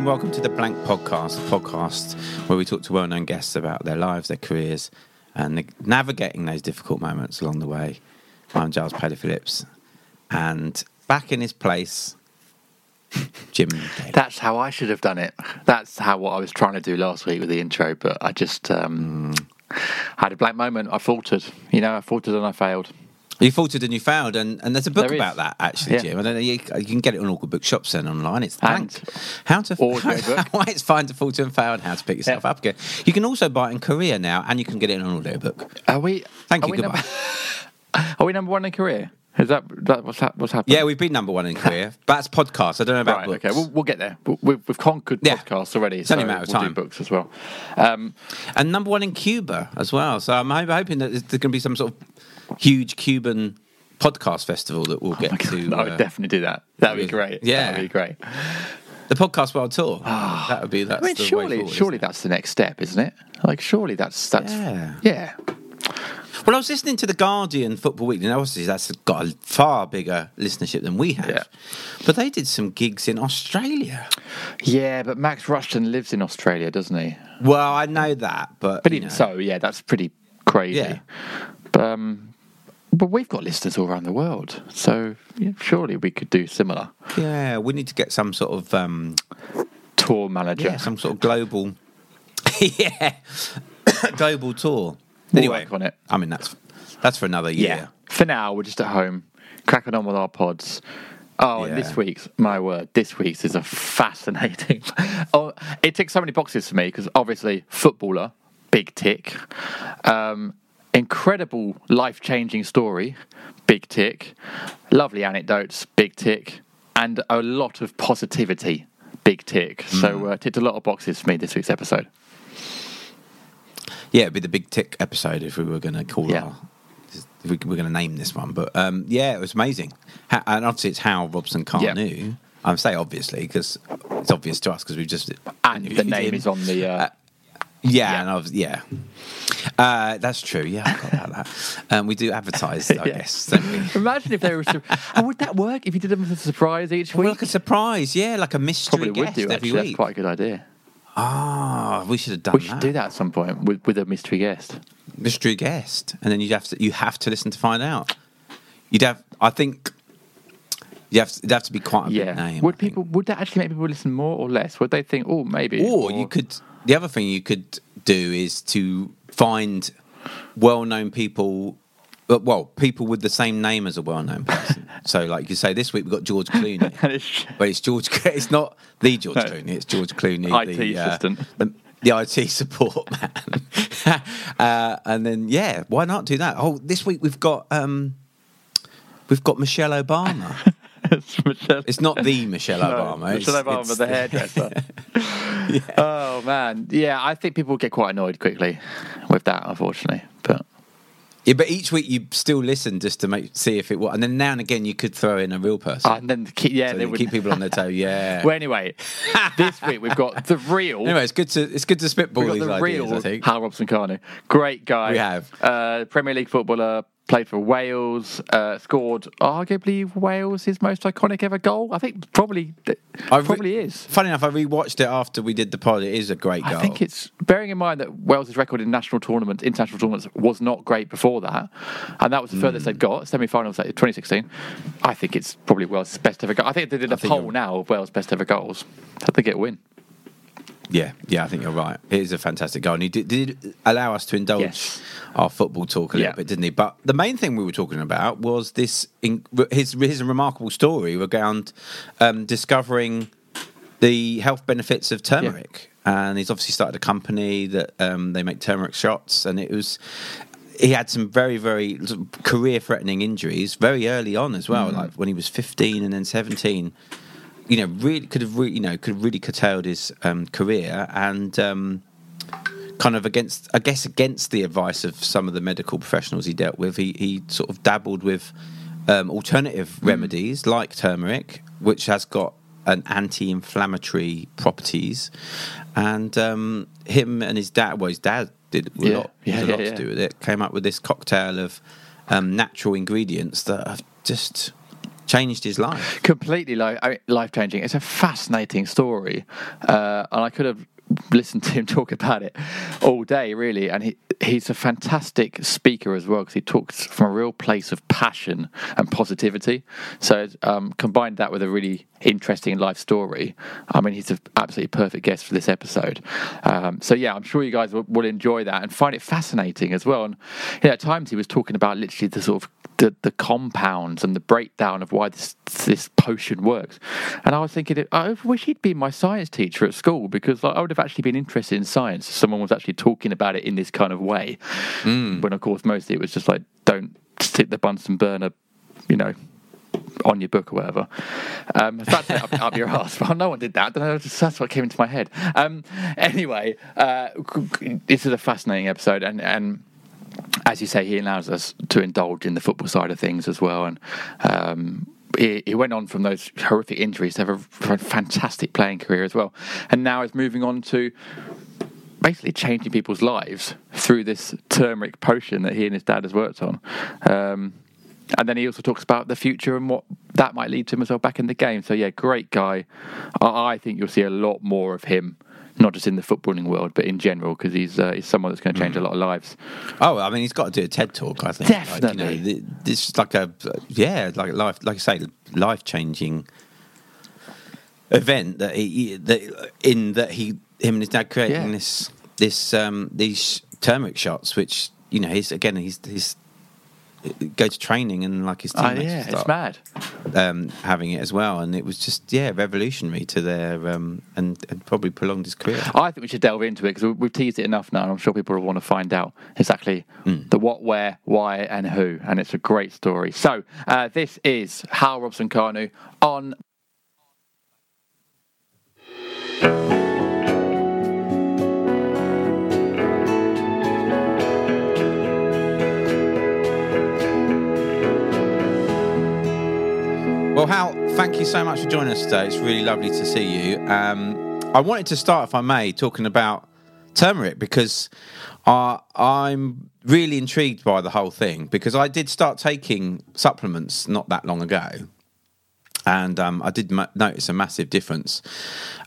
And welcome to the Blank Podcast, a podcast where we talk to well known guests about their lives, their careers, and navigating those difficult moments along the way. I'm Giles Paley-Phillips, and back in his place, Jim. That's how I should have done it. That's how what I was trying to do last week with the intro, but I just um, had a blank moment. I faltered. You know, I faltered and I failed. You faltered and you failed, and, and there's a book There about that actually, Yeah. Jim. I don't know. You, you can get it on all good bookshops and online. It's. And how to audiobook. why it's fine to falter and fail, and how to pick yourself Yeah. up again. You can also buy it in Korea now, and you can get it in an audiobook. Are we? Thank are you. We Goodbye. number, are we number one in Korea? Is that, that what's, hap- what's happening? Yeah, we've been number one in Korea. but that's podcasts. I don't know about Right. books. Okay. We'll, we'll get there. We- We've, we've conquered Yeah. podcasts already. It's only a so matter of we'll time. Books as well. Um, and number one in Cuba as well. So I'm hoping that there's going to be some sort of huge Cuban podcast festival that we'll get to. I would uh, definitely do that. That would be great. Yeah. That would be great. the podcast world tour. that would be that's I mean, the way surely, forward, surely that's the next step, isn't it? Like, surely that's that's Yeah. yeah. Well, I was listening to the Guardian Football Weekly, and obviously that's got a far bigger listenership than we have. Yeah. But they did some gigs in Australia. Yeah, but Max Rushden lives in Australia, doesn't he? Well, I know that, but But even know. so, yeah, that's pretty crazy. Yeah. But, um, but we've got listeners all around the world, so yeah, surely we could do similar. yeah, we need to get some sort of um, Tour manager. yeah, some sort of global, yeah, global tour. We'll anyway, work on it. I mean that's that's for another Yeah. year. For now, we're just at home, cracking on with our pods. Oh, and Yeah. this week's, my word, this week's is a fascinating. oh, it ticks so many boxes for me because obviously, footballer, big tick. Um, incredible life changing story, big tick. Lovely anecdotes, big tick. And a lot of positivity, big tick. So, uh, ticked a lot of boxes for me this week's episode. Yeah, it'd be the big tick episode if we were going to call Yeah. our. We, are going to name this one, but um, yeah, it was amazing. How, and obviously, it's Hal Robson Carr Yeah. knew. I say obviously because it's obvious to us because we've just And the name him. is on the. Uh, Yeah, Yeah. and I was, yeah, uh, that's true. Yeah, I forgot about that. Um, we do advertise, I Yeah. guess, don't we? Imagine if they were. sur- oh, would that work if you did them as a surprise each Well, week? like a surprise, yeah, like a mystery Probably would guest do. every Actually, that's quite a good idea. Ah, we should have done We that. should do that at some point with, with a mystery guest. mystery guest, and then you'd have to you have to listen to find out. You'd have, I think, you have to, it'd have to be quite a yeah. big name. would I think. people? Would that actually make people listen more or less? Would they think, oh, maybe? Or you could. The other thing you could do is to find well-known people. uh, Well, people with the same name as a well-known person. so, like you say, this week we've got George Clooney. But it's George. It's not the George No. Clooney. It's George Clooney, IT the, uh, assistant. the, the IT support man. uh, and then, yeah, why not do that? Oh, this week we've got um, we've got Michelle Obama. It's Michelle. It's not the Michelle No, Obama. Michelle it's, Obama, it's the hairdresser. Oh man, yeah. I think people get quite annoyed quickly with that, unfortunately. But Yeah, but each week you still listen just to make see if it was, and then now and again you could throw in a real person. uh, and then keep, yeah, so they would keep people on their toe. Yeah. Well, anyway, this week we've got the real. anyway, it's good to it's good to spitball these the ideas. real I think. Hal Robson-Kanu. Great guy. We have. Uh, Premier League footballer, played for Wales, uh, scored arguably Wales' most iconic ever goal. I think probably I re- probably is. Funny enough, I rewatched it after we did the pod. It is a great goal. I think it's bearing in mind that Wales' record in national tournaments, international tournaments, was not great before that, and that was the Hmm. furthest they'd got. Semi-finals like 2016. I think it's probably Wales' best ever goal. I think they did a poll now of Wales' best ever goals. I think it'll win. Yeah, yeah, I think you're right. It is a fantastic goal, and he did, did allow us to indulge Yes. our football talk a little Yeah. bit, didn't he? But the main thing we were talking about was this in, his his remarkable story around um, discovering the health benefits of turmeric, and he's obviously started a company that um, they make turmeric shots, and it was. He had some very, very career-threatening injuries very early on as well, like when he was 15 and then 17. You know, really could have, really, you know, could have really curtailed his um, career, and um, kind of against, I guess, against the advice of some of the medical professionals he dealt with, he, he sort of dabbled with um, alternative remedies like turmeric, which has got an anti-inflammatory properties, and um, him and his dad, well, his dad did a Yeah, lot, yeah, a yeah, lot to do with it. Came up with this cocktail of um, natural ingredients that have just changed his life. completely life life changing. It's a fascinating story, uh, and I could have listened to him talk about it all day, really. And he he's a fantastic speaker as well because he talks from a real place of passion and positivity. So um, combine that with a really interesting life story. I mean, he's an absolutely perfect guest for this episode. Um, so yeah, I'm sure you guys will, will enjoy that and find it fascinating as well. And yeah, at times he was talking about literally the sort of the, the compounds and the breakdown of why this this potion works. And I was thinking, I wish he'd been my science teacher at school because like, I would have actually been interested in science. if Someone was actually talking about it in this kind of way. When of course mostly it was just like, don't stick the Bunsen burner, you know, on your book or whatever. Um, that's it, up, up your ass. Well, no one did that. I don't know, just- That's what came into my head. Um, anyway, uh, this is a fascinating episode, and and as you say, he allows us to indulge in the football side of things as well. And um, he, he went on from those horrific injuries to have a fantastic playing career as well, and now is moving on to basically changing people's lives through this turmeric potion that he and his dad has worked on. Um, and then he also talks about the future and what that might lead to him as well back in the game. So yeah, great guy. I, I think you'll see a lot more of him, not just in the footballing world, but in general, because he's uh, he's someone that's going to change a lot of lives. Oh, I mean, he's got to do a TED talk. I think. Like, you Definitely. know, th- this is like a yeah, like life, like I say, life changing event that he that in that he him and his dad creating Yeah. this this um these turmeric shots, which you know he's again he's he's go to training and like his teammates. Oh yeah, start, it's mad. um, having it as well, and it was just yeah revolutionary to their um, and, and probably prolonged his career. I think we should delve into it because we've teased it enough now, and I'm sure people will want to find out exactly the what, where, why, and who. And it's a great story. So uh, this is Hal Robson-Kanu on. Well, Hal, thank you so much for joining us today. It's really lovely to see you. Um, I wanted to start, if I may, talking about turmeric because uh, I'm really intrigued by the whole thing because I did start taking supplements not that long ago. And um, I did notice a massive difference.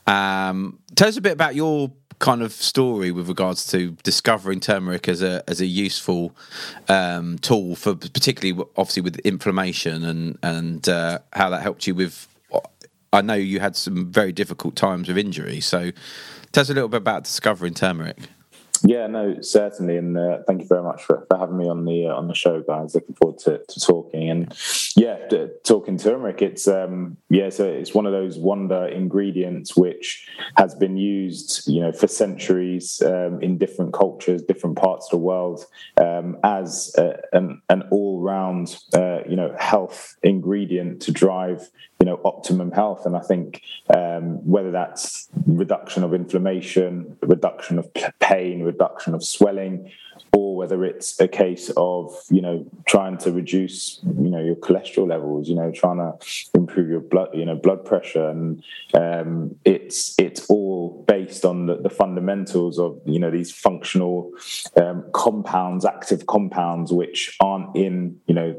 Um, tell us a bit about your kind of story with regards to discovering turmeric as a as a useful um, tool for particularly obviously with inflammation and and uh, how that helped you with. I know you had some very difficult times with injury, so tell us a little bit about discovering turmeric. Yeah, no, certainly, and uh, thank you very much for, for having me on the uh, on the show, guys. Looking forward to, to talking and yeah, t- talking turmeric. It's um yeah, so it's one of those wonder ingredients which has been used, you know, for centuries um, in different cultures, different parts of the world, um, as a, an an all round uh, you know health ingredient to drive know optimum health. And I think um, whether that's reduction of inflammation, reduction of pain, reduction of swelling, or whether it's a case of you know trying to reduce you know your cholesterol levels, you know trying to improve your blood you know blood pressure, and um, it's it's all based on the, the fundamentals of you know these functional um, compounds, active compounds, which aren't in you know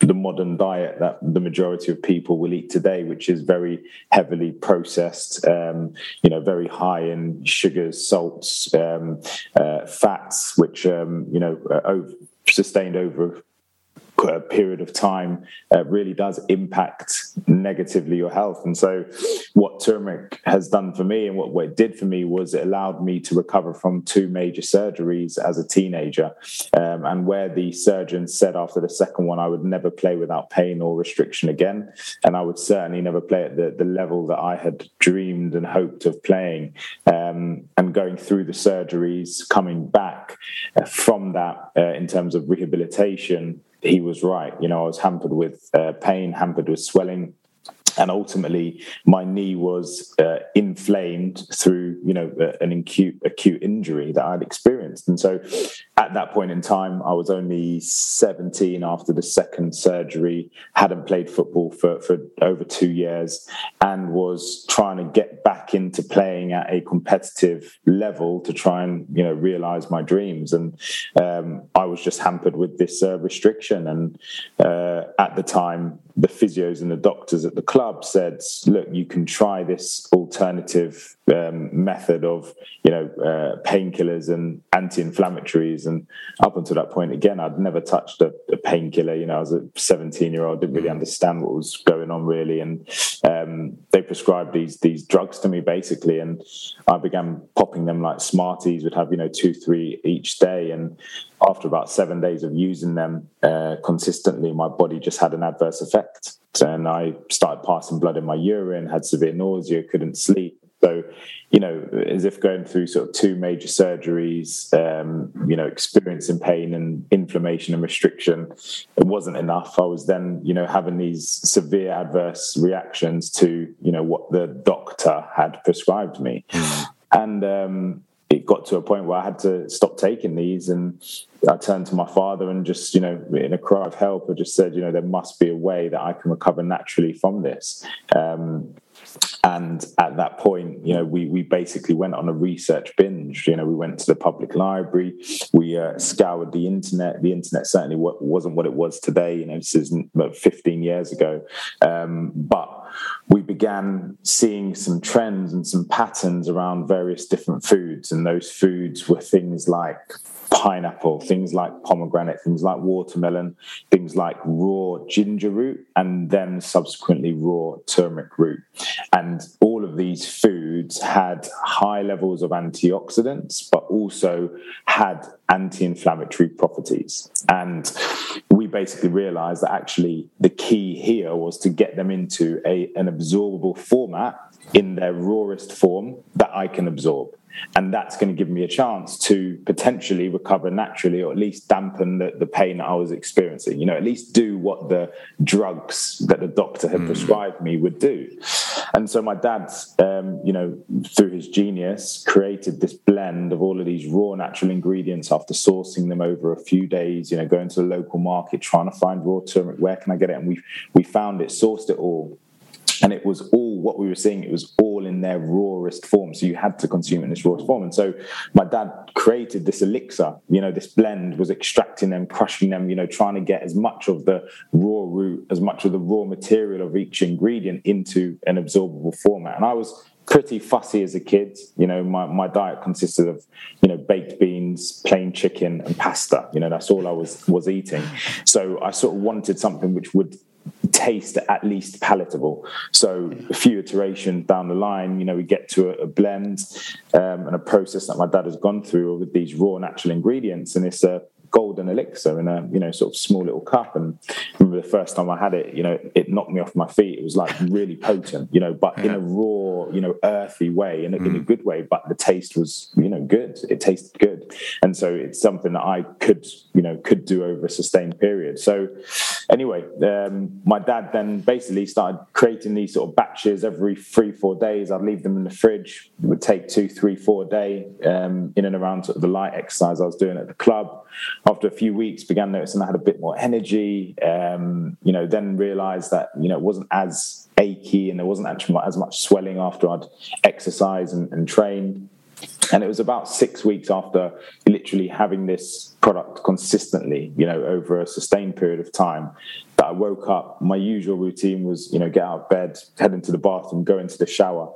the modern diet that the majority of people will eat today, which is very heavily processed, um, you know, very high in sugars, salts, um, uh, fats, which um, you know, are over, sustained over uh, period of time uh, really does impact negatively your health. And so, what turmeric has done for me and what, what it did for me was it allowed me to recover from two major surgeries as a teenager. Um, and where the surgeon said after the second one, I would never play without pain or restriction again. And I would certainly never play at the, the level that I had dreamed and hoped of playing. Um, and going through the surgeries, coming back uh, from that uh, in terms of rehabilitation, he was right. You know, I was hampered with uh, pain, hampered with swelling, and ultimately my knee was uh, inflamed through you know an acute acute injury that I'd experienced. And so at that point in time I was only 17 after the second surgery hadn't played football for, for over two years and was trying to get back into playing at a competitive level to try and you know realize my dreams. And um, I was just hampered with this uh, restriction. And uh, at the time the physios and the doctors at the club said, "Look, you can try this alternative um, method of, you know, uh, painkillers and anti-inflammatories." And up until that point, again, I'd never touched a, a painkiller. You know, I was a 17-year-old, didn't really understand what was going on really, and um, they prescribed these these drugs to me basically, and I began popping them like Smarties. Would have you know two, three each day, and after about seven days of using them uh, consistently, my body just had an adverse effect. And I started passing blood in my urine, had severe nausea, couldn't sleep. So, you know, as if going through sort of two major surgeries, um, you know, experiencing pain and inflammation and restriction, it wasn't enough. I was then, you know, having these severe adverse reactions to, you know, what the doctor had prescribed me. Mm. And, um, it got to a point where I had to stop taking these. And I turned to my father and just, you know, in a cry of help, I just said, you know, there must be a way that I can recover naturally from this. Um, and at that point, you know, we we basically went on a research binge. You know, we went to the public library, we uh, scoured the internet. The internet certainly wasn't what it was today. You know, this is about 15 years ago, um, but we began seeing some trends and some patterns around various different foods, and those foods were things like pineapple, things like pomegranate, things like watermelon, things like raw ginger root, and then subsequently raw turmeric root. And all of these foods had high levels of antioxidants, but also had anti inflammatory properties. And we basically realized that actually the key here was to get them into a, an absorbable format in their rawest form that I can absorb and that's going to give me a chance to potentially recover naturally or at least dampen the, the pain that i was experiencing you know at least do what the drugs that the doctor had mm. prescribed me would do. And so my dad um, you know through his genius created this blend of all of these raw natural ingredients after sourcing them over a few days you know going to the local market trying to find raw turmeric where can i get it? And we we found it sourced it all. And it was all what we were seeing it was all in their rawest form so you had to consume it in its rawest form and so my dad created this elixir you know this blend was extracting them crushing them you know trying to get as much of the raw root as much of the raw material of each ingredient into an absorbable format and i was pretty fussy as a kid. You know, my, my diet consisted of, you know, baked beans, plain chicken, and pasta. You know, that's all I was was eating. So I sort of wanted something which would taste at least palatable. So a few iterations down the line, you know, we get to a, a blend um, and a process that my dad has gone through with these raw natural ingredients, and it's a golden elixir in a you know sort of small little cup. And remember the first time I had it, you know, it knocked me off my feet. It was like really potent, you know, but yeah. in a raw, you know, earthy way, in a, mm. in a good way. But the taste was, you know, good. It tasted good, and so it's something that I could, you know, could do over a sustained period. So anyway, um, my dad then basically started creating these sort of batches every three, four days. I'd leave them in the fridge. It would take two, three, four a day um, in and around sort of the light exercise I was doing at the club after a few weeks, began noticing I had a bit more energy. Um, you know, then realised that you know it wasn't as achy and there wasn't actually as much swelling after I'd exercised and, and trained. and it was about six weeks after literally having this product consistently, you know, over a sustained period of time, that I woke up. My usual routine was, you know, get out of bed, head into the bathroom, go into the shower.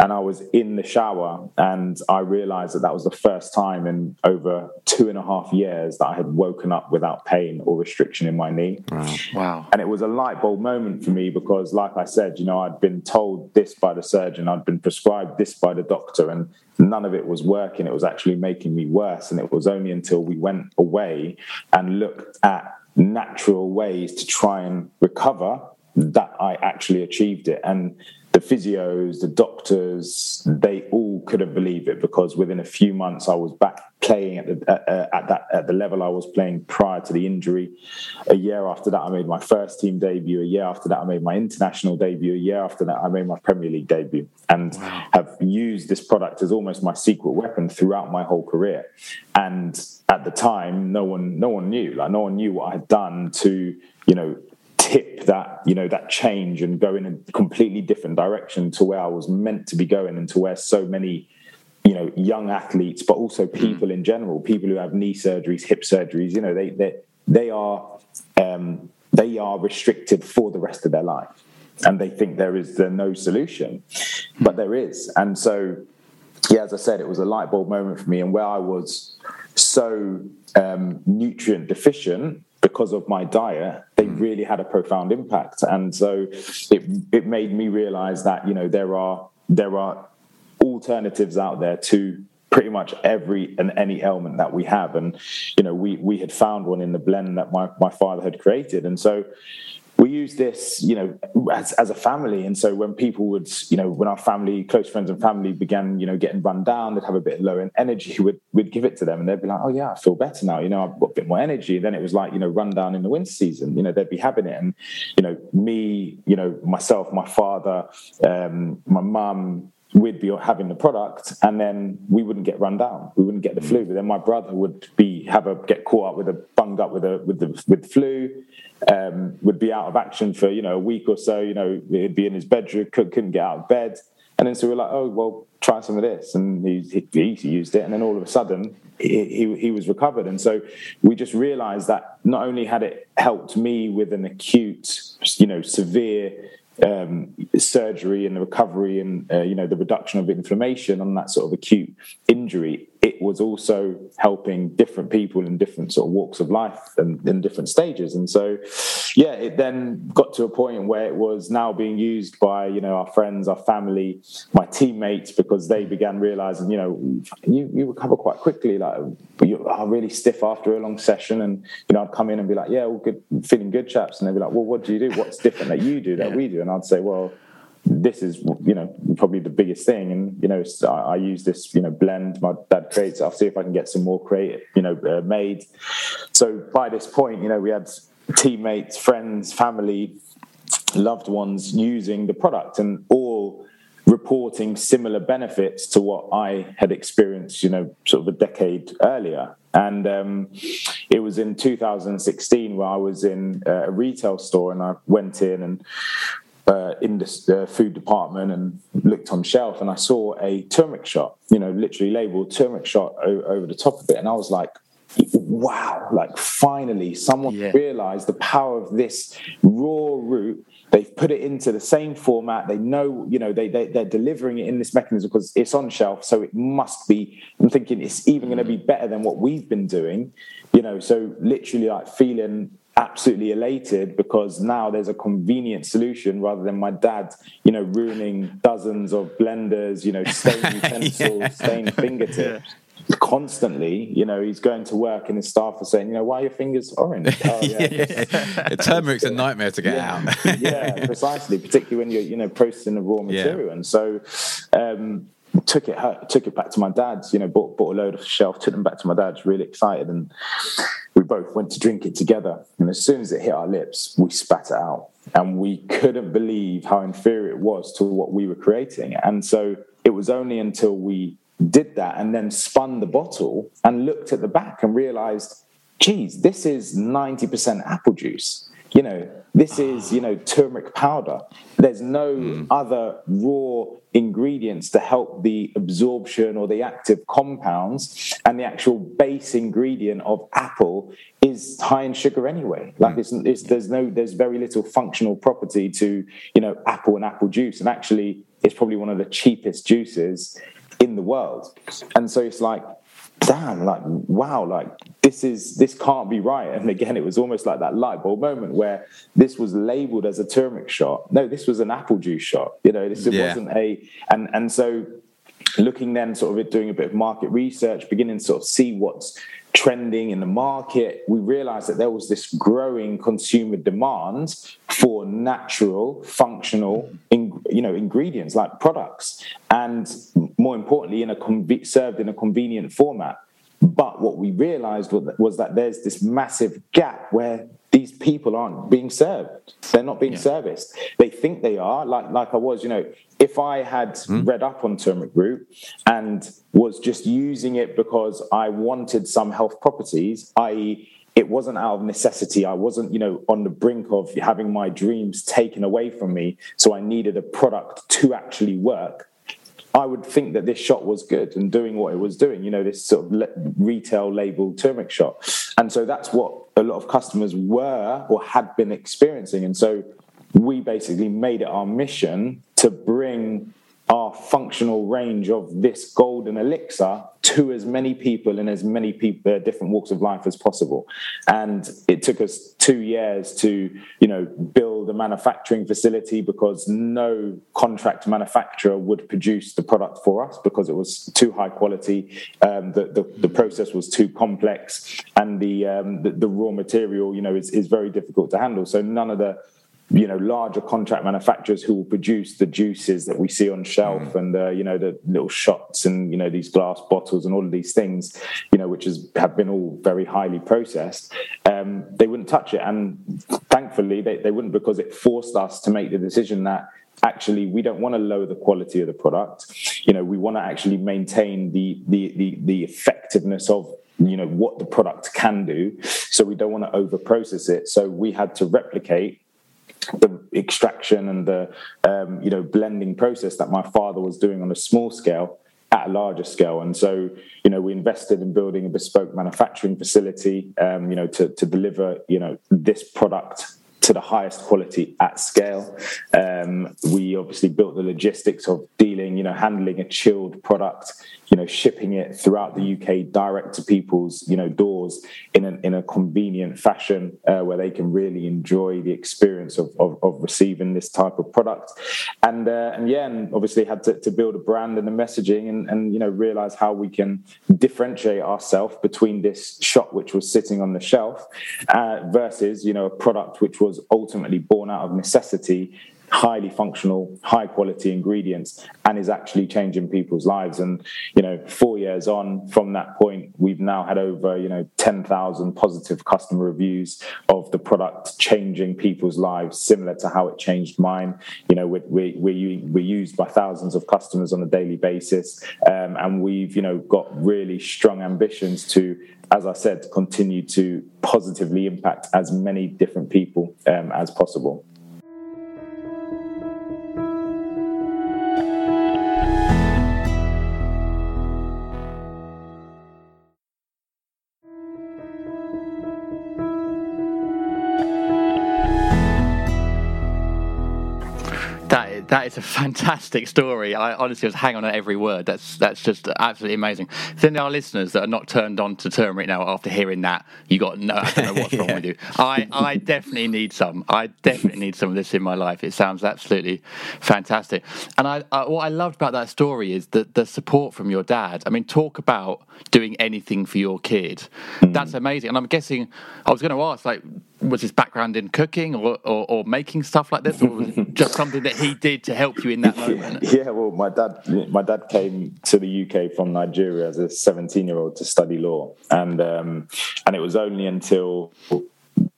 And I was in the shower and I realized that that was the first time in over two and a half years that I had woken up without pain or restriction in my knee. Wow. Wow. And it was a light bulb moment for me because, like I said, you know, I'd been told this by the surgeon, I'd been prescribed this by the doctor, and none of it was working. It was actually making me worse. And it was only until we went away and looked at natural ways to try and recover that I actually achieved it. And the physios, the doctors, they all couldn't believe it because within a few months I was back playing at the uh, at that at the level I was playing prior to the injury. A year after that, I made my first team debut. A year after that, I made my international debut. A year after that, I made my Premier League debut, and wow. have used this product as almost my secret weapon throughout my whole career. And at the time, no one no one knew. Like no one knew what I had done to you know tip that you know that change and go in a completely different direction to where I was meant to be going and to where so many you know young athletes but also hmm. people in general people who have knee surgeries hip surgeries you know they they they are um, they are restricted for the rest of their life and they think there is uh, no solution but there is and so yeah as i said it was a light bulb moment for me and where i was so um, nutrient deficient because of my diet, they mm. really had a profound impact. And so it it made me realize that you know there are there are alternatives out there to pretty much every and any ailment that we have and you know we we had found one in the blend that my, my father had created and so we use this, you know, as, as a family. And so when people would, you know, when our family, close friends and family began, you know, getting run down, they'd have a bit low in energy, we'd, we'd give it to them and they'd be like, oh, yeah, I feel better now. You know, I've got a bit more energy. And Then it was like, you know, run down in the winter season, you know, they'd be having it. And, you know, me, you know, myself, my father, um, my mum, we'd be having the product and then we wouldn't get run down. We wouldn't get the flu. But then my brother would be have a get caught up with a bung up with a with the with flu um, would be out of action for you know a week or so. You know, he'd be in his bedroom, couldn't get out of bed, and then so we're like, oh well, try some of this, and he, he, he used it, and then all of a sudden he, he, he was recovered, and so we just realised that not only had it helped me with an acute, you know, severe um, surgery and the recovery and uh, you know the reduction of inflammation on that sort of acute injury it was also helping different people in different sort of walks of life and in different stages. And so yeah it then got to a point where it was now being used by you know our friends our family my teammates because they began realizing you know you, you recover quite quickly. Like you are really stiff after a long session. And you know I'd come in and be like yeah all good feeling good chaps. And they'd be like well what do you do? What's different that you do that yeah. we do? And I'd say well this is you know probably the biggest thing. And you know I, I, use this you know blend my dad creates. I'll see if i can get some more creative you know uh, made. So by this point you know we had teammates friends family loved ones using the product and all reporting similar benefits to what i had experienced you know sort of a decade earlier. And um, it was in 2016 where I was in uh, a retail store and I went in and uh, in the uh, food department and looked on shelf and I saw a turmeric shot, you know, literally labeled turmeric shot o- over the top of it. And I was like, wow, like finally someone yeah. realized the power of this raw root. They've put it into the same format. They know, you know, they, they, they're delivering it in this mechanism because it's on shelf. So it must be, I'm thinking it's even going to be better than what we've been doing, you know, so literally like feeling absolutely elated because now there's a convenient solution rather than my dad, you know, ruining dozens of blenders, you know, stained utensils, yeah. stained fingertips. Yeah. Constantly, you know, he's going to work and his staff are saying, you know, why are your fingers orange? Oh, yeah. yeah. Turmeric's a nightmare to get out. yeah, precisely, particularly when you're, you know, processing the raw material. And so, um, took it took it back to my dad's. You know, bought bought a load of shelf, took them back to my dad's. Really excited, and we both went to drink it together. And as soon as it hit our lips, we spat it out, and we couldn't believe how inferior it was to what we were creating. And so it was only until we did that and then spun the bottle and looked at the back and realized, geez, this is ninety percent apple juice you know, this is, you know, turmeric powder. There's no mm. other raw ingredients to help the absorption or the active compounds. And the actual base ingredient of apple is high in sugar anyway. Like mm. it's, it's, there's no, there's very little functional property to, you know, apple and apple juice. And actually, it's probably one of the cheapest juices in the world. And so it's like, damn, like, wow, like this is this can't be right. And again, it was almost like that light bulb moment where this was labeled as a turmeric shot. No, this was an apple juice shot. You know, this yeah. wasn't a and and so looking then sort of doing a bit of market research, beginning to sort of see what's trending in the market, we realized that there was this growing consumer demand for natural, functional, in, you know, ingredients like products, and more importantly, in a served in a convenient format. But what we realized was that there's this massive gap where these people aren't being served. They're not being yeah. serviced. They think they are. Like like I was, you know, if I had mm. read up on turmeric root and was just using it because I wanted some health properties, i.e., it wasn't out of necessity. I wasn't, you know, on the brink of having my dreams taken away from me. So I needed a product to actually work. I would think that this shot was good and doing what it was doing, you know, this sort of retail labeled turmeric shot. And so that's what a lot of customers were or had been experiencing. And so we basically made it our mission to bring our functional range of this golden elixir to as many people in as many people uh, different walks of life as possible. And it took us 2 years to you know build a manufacturing facility because no contract manufacturer would produce the product for us because it was too high quality. Um, the, the, the process was too complex and the, um, the, the raw material you know is, is very difficult to handle. So none of the you know larger contract manufacturers who will produce the juices that we see on shelf mm. and uh, you know the little shots and you know these glass bottles and all of these things you know which is have been all very highly processed um, they wouldn't touch it. And thankfully they, they wouldn't because it forced us to make the decision that actually we don't want to lower the quality of the product. You know we want to actually maintain the the the, the effectiveness of you know what the product can do. So we don't want to over process it. So we had to replicate the extraction and the um, you know blending process that my father was doing on a small scale at a larger scale. And so, you know, we invested in building a bespoke manufacturing facility, um, you know, to, to deliver, you know, this product to the highest quality at scale. Um, we obviously built the logistics of dealing, you know, handling a chilled product, you know, shipping it throughout the UK direct to people's, you know, doors in a, in a convenient fashion uh, where they can really enjoy the experience of, of, of receiving this type of product. And, uh, and yeah, and obviously had to, to build a brand and the messaging and, and, you know, realize how we can differentiate ourselves between this shop, which was sitting on the shelf uh, versus, you know, a product which was was ultimately born out of necessity highly functional, high quality ingredients and is actually changing people's lives. And, you know, four years on from that point, we've now had over, you know, 10,000 positive customer reviews of the product changing people's lives, similar to how it changed mine. You know, we're, we're, we're used by thousands of customers on a daily basis. Um, and we've, you know, got really strong ambitions to as I said, continue to positively impact as many different people um, as possible. That is a fantastic story. I honestly was hang on at every word. That's that's just absolutely amazing. Then there are listeners that are not turned on to turmeric now after hearing that. You got no, I don't know what's wrong with you. I, I definitely need some. I definitely need some of this in my life. It sounds absolutely fantastic. And I, I what I loved about that story is that the support from your dad. I mean, talk about doing anything for your kid. Mm. That's amazing. And I'm guessing I was going to ask like was his background in cooking or, or, or, making stuff like this, or was it just something that he did to help you in that moment? Yeah, well, my dad, my dad came to the UK from Nigeria as a 17 year old to study law, and um, and it was only until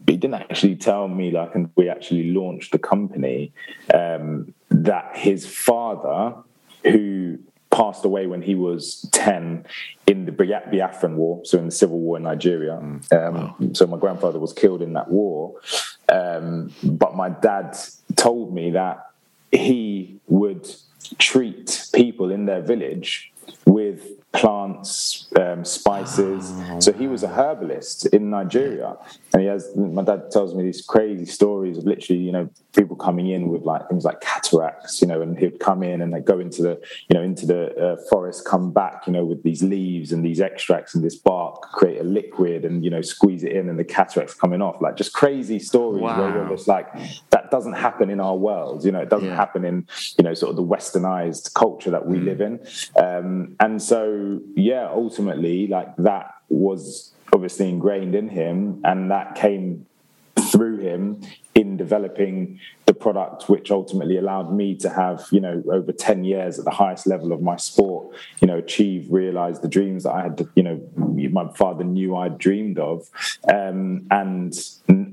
he didn't actually tell me like, and we actually launched the company um, that his father, who passed away when he was 10 in the Biafran War, so in the civil war in Nigeria. Mm. Um, wow. So my grandfather was killed in that war. Um, but my dad told me that he would treat people in their village with plants, um, spices. Oh, so he was a herbalist in Nigeria, and he has. My dad tells me these crazy stories of literally, you know, people coming in with like things like cataracts, you know, and he'd come in and they'd go into the, you know, into the uh, forest, come back, you know, with these leaves and these extracts and this bark, create a liquid and you know, squeeze it in, and the cataracts coming off. Like just crazy stories wow. where you're just like, that doesn't happen in our world, you know, it doesn't yeah. happen in, you know, sort of the westernized culture that we mm. live in, um, and so yeah, ultimately, like that was obviously ingrained in him, and that came through him in developing the product which ultimately allowed me to have you know over 10 years at the highest level of my sport you know achieve realize the dreams that i had you know my father knew i dreamed of. Um, and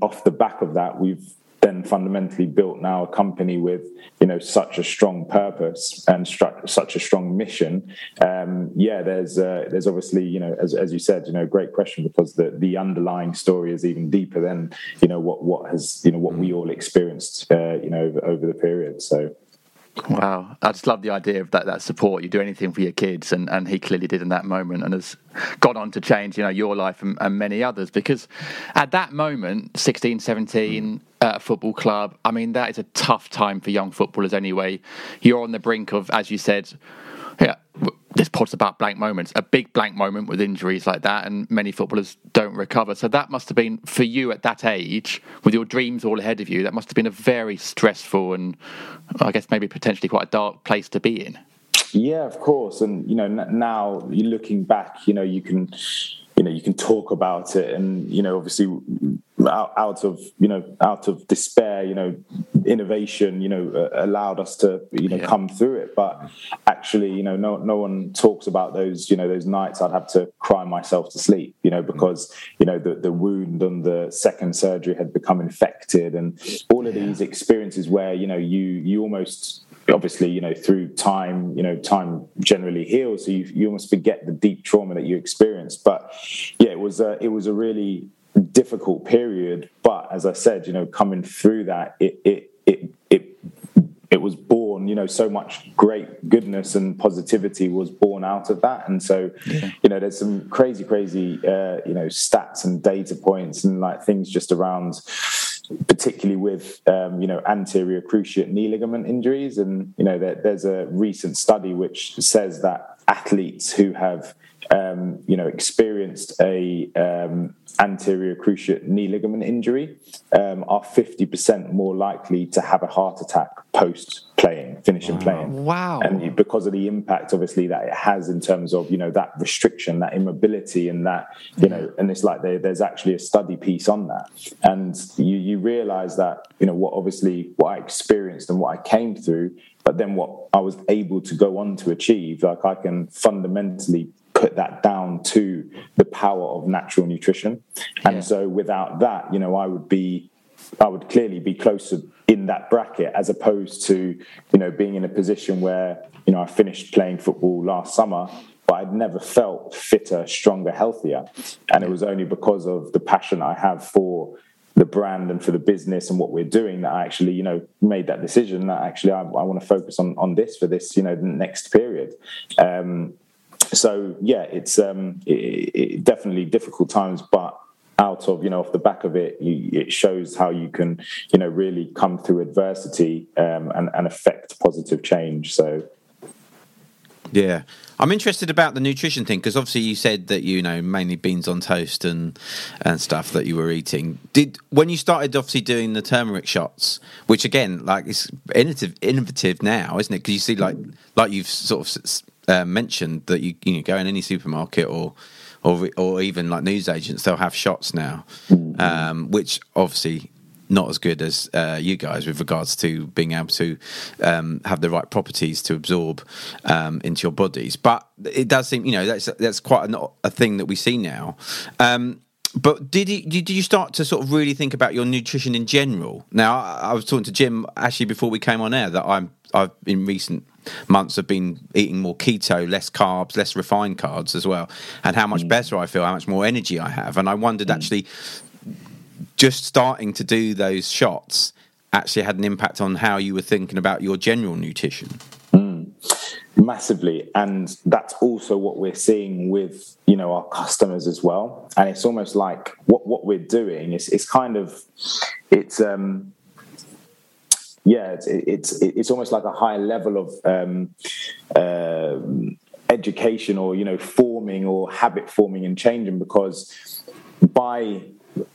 off the back of that we've then fundamentally built now a company with you know such a strong purpose and stru- such a strong mission um, yeah there's uh, there's obviously you know as, as you said you know great question because the the underlying story is even deeper than you know what what has you know what we mm. all experienced uh, you know over, over the period so Wow, I just love the idea of that that support. You do anything for your kids, and, and he clearly did in that moment, and has gone on to change, you know, your life and, and many others. Because at that moment, 16, 17, at a football club, I mean, that is a tough time for young footballers. Anyway, you're on the brink of, as you said, yeah, this pod's about blank moments. A big blank moment with injuries like that, and many footballers don't recover. So that must have been for you at that age, with your dreams all ahead of you. That must have been a very stressful and, I guess, maybe potentially quite a dark place to be in. Yeah, of course. And you know, now you're looking back. You know, you can you know you can talk about it and you know obviously out, out of you know out of despair you know innovation you know uh, allowed us to you know yeah. come through it but actually you know no no one talks about those you know those nights I'd have to cry myself to sleep you know because you know the the wound and the second surgery had become infected and all of yeah. these experiences where you know you you almost obviously you know through time you know time generally heals so you, you almost forget the deep trauma that you experienced but yeah it was a, it was a really difficult period but as i said you know coming through that it it it it, it was born you know so much great goodness and positivity was born out of that and so yeah. you know there's some crazy crazy uh, you know stats and data points and like things just around particularly with um, you know anterior cruciate knee ligament injuries. And you know there, there's a recent study which says that athletes who have um, you know experienced a um, anterior cruciate knee ligament injury um, are 50% more likely to have a heart attack post playing, finishing wow. playing. Wow. And because of the impact, obviously, that it has in terms of, you know, that restriction, that immobility, and that, you know, and it's like there, there's actually a study piece on that. And you, you realize that, you know, what obviously what I experienced and what I came through, but then what I was able to go on to achieve, like I can fundamentally put that down to the power of natural nutrition. And yeah. so without that, you know, I would be I would clearly be closer in that bracket as opposed to, you know, being in a position where, you know, I finished playing football last summer, but I'd never felt fitter, stronger, healthier. And it was only because of the passion I have for the brand and for the business and what we're doing that I actually, you know, made that decision that actually I, I want to focus on on this for this, you know, next period. Um, so yeah, it's um, it, it, definitely difficult times, but out of you know off the back of it you, it shows how you can you know really come through adversity um, and, and affect positive change. So yeah. I'm interested about the nutrition thing because obviously you said that you know mainly beans on toast and and stuff that you were eating. Did when you started obviously doing the turmeric shots which again like it's innovative innovative now isn't it? Because you see like like you've sort of uh, mentioned that you you know, go in any supermarket or or or even like news agents, they'll have shots now, um, which obviously not as good as uh, you guys with regards to being able to um, have the right properties to absorb um, into your bodies. But it does seem, you know, that's that's quite a, a thing that we see now. Um, but did you did you start to sort of really think about your nutrition in general? Now, I, I was talking to Jim actually before we came on air that I'm I've in recent months have been eating more keto, less carbs, less refined carbs as well, and how much mm. better I feel, how much more energy I have. And I wondered mm. actually, just starting to do those shots actually had an impact on how you were thinking about your general nutrition? massively and that's also what we're seeing with you know our customers as well and it's almost like what what we're doing is it's kind of it's um yeah it's it's it's almost like a high level of um uh, education or you know forming or habit forming and changing because by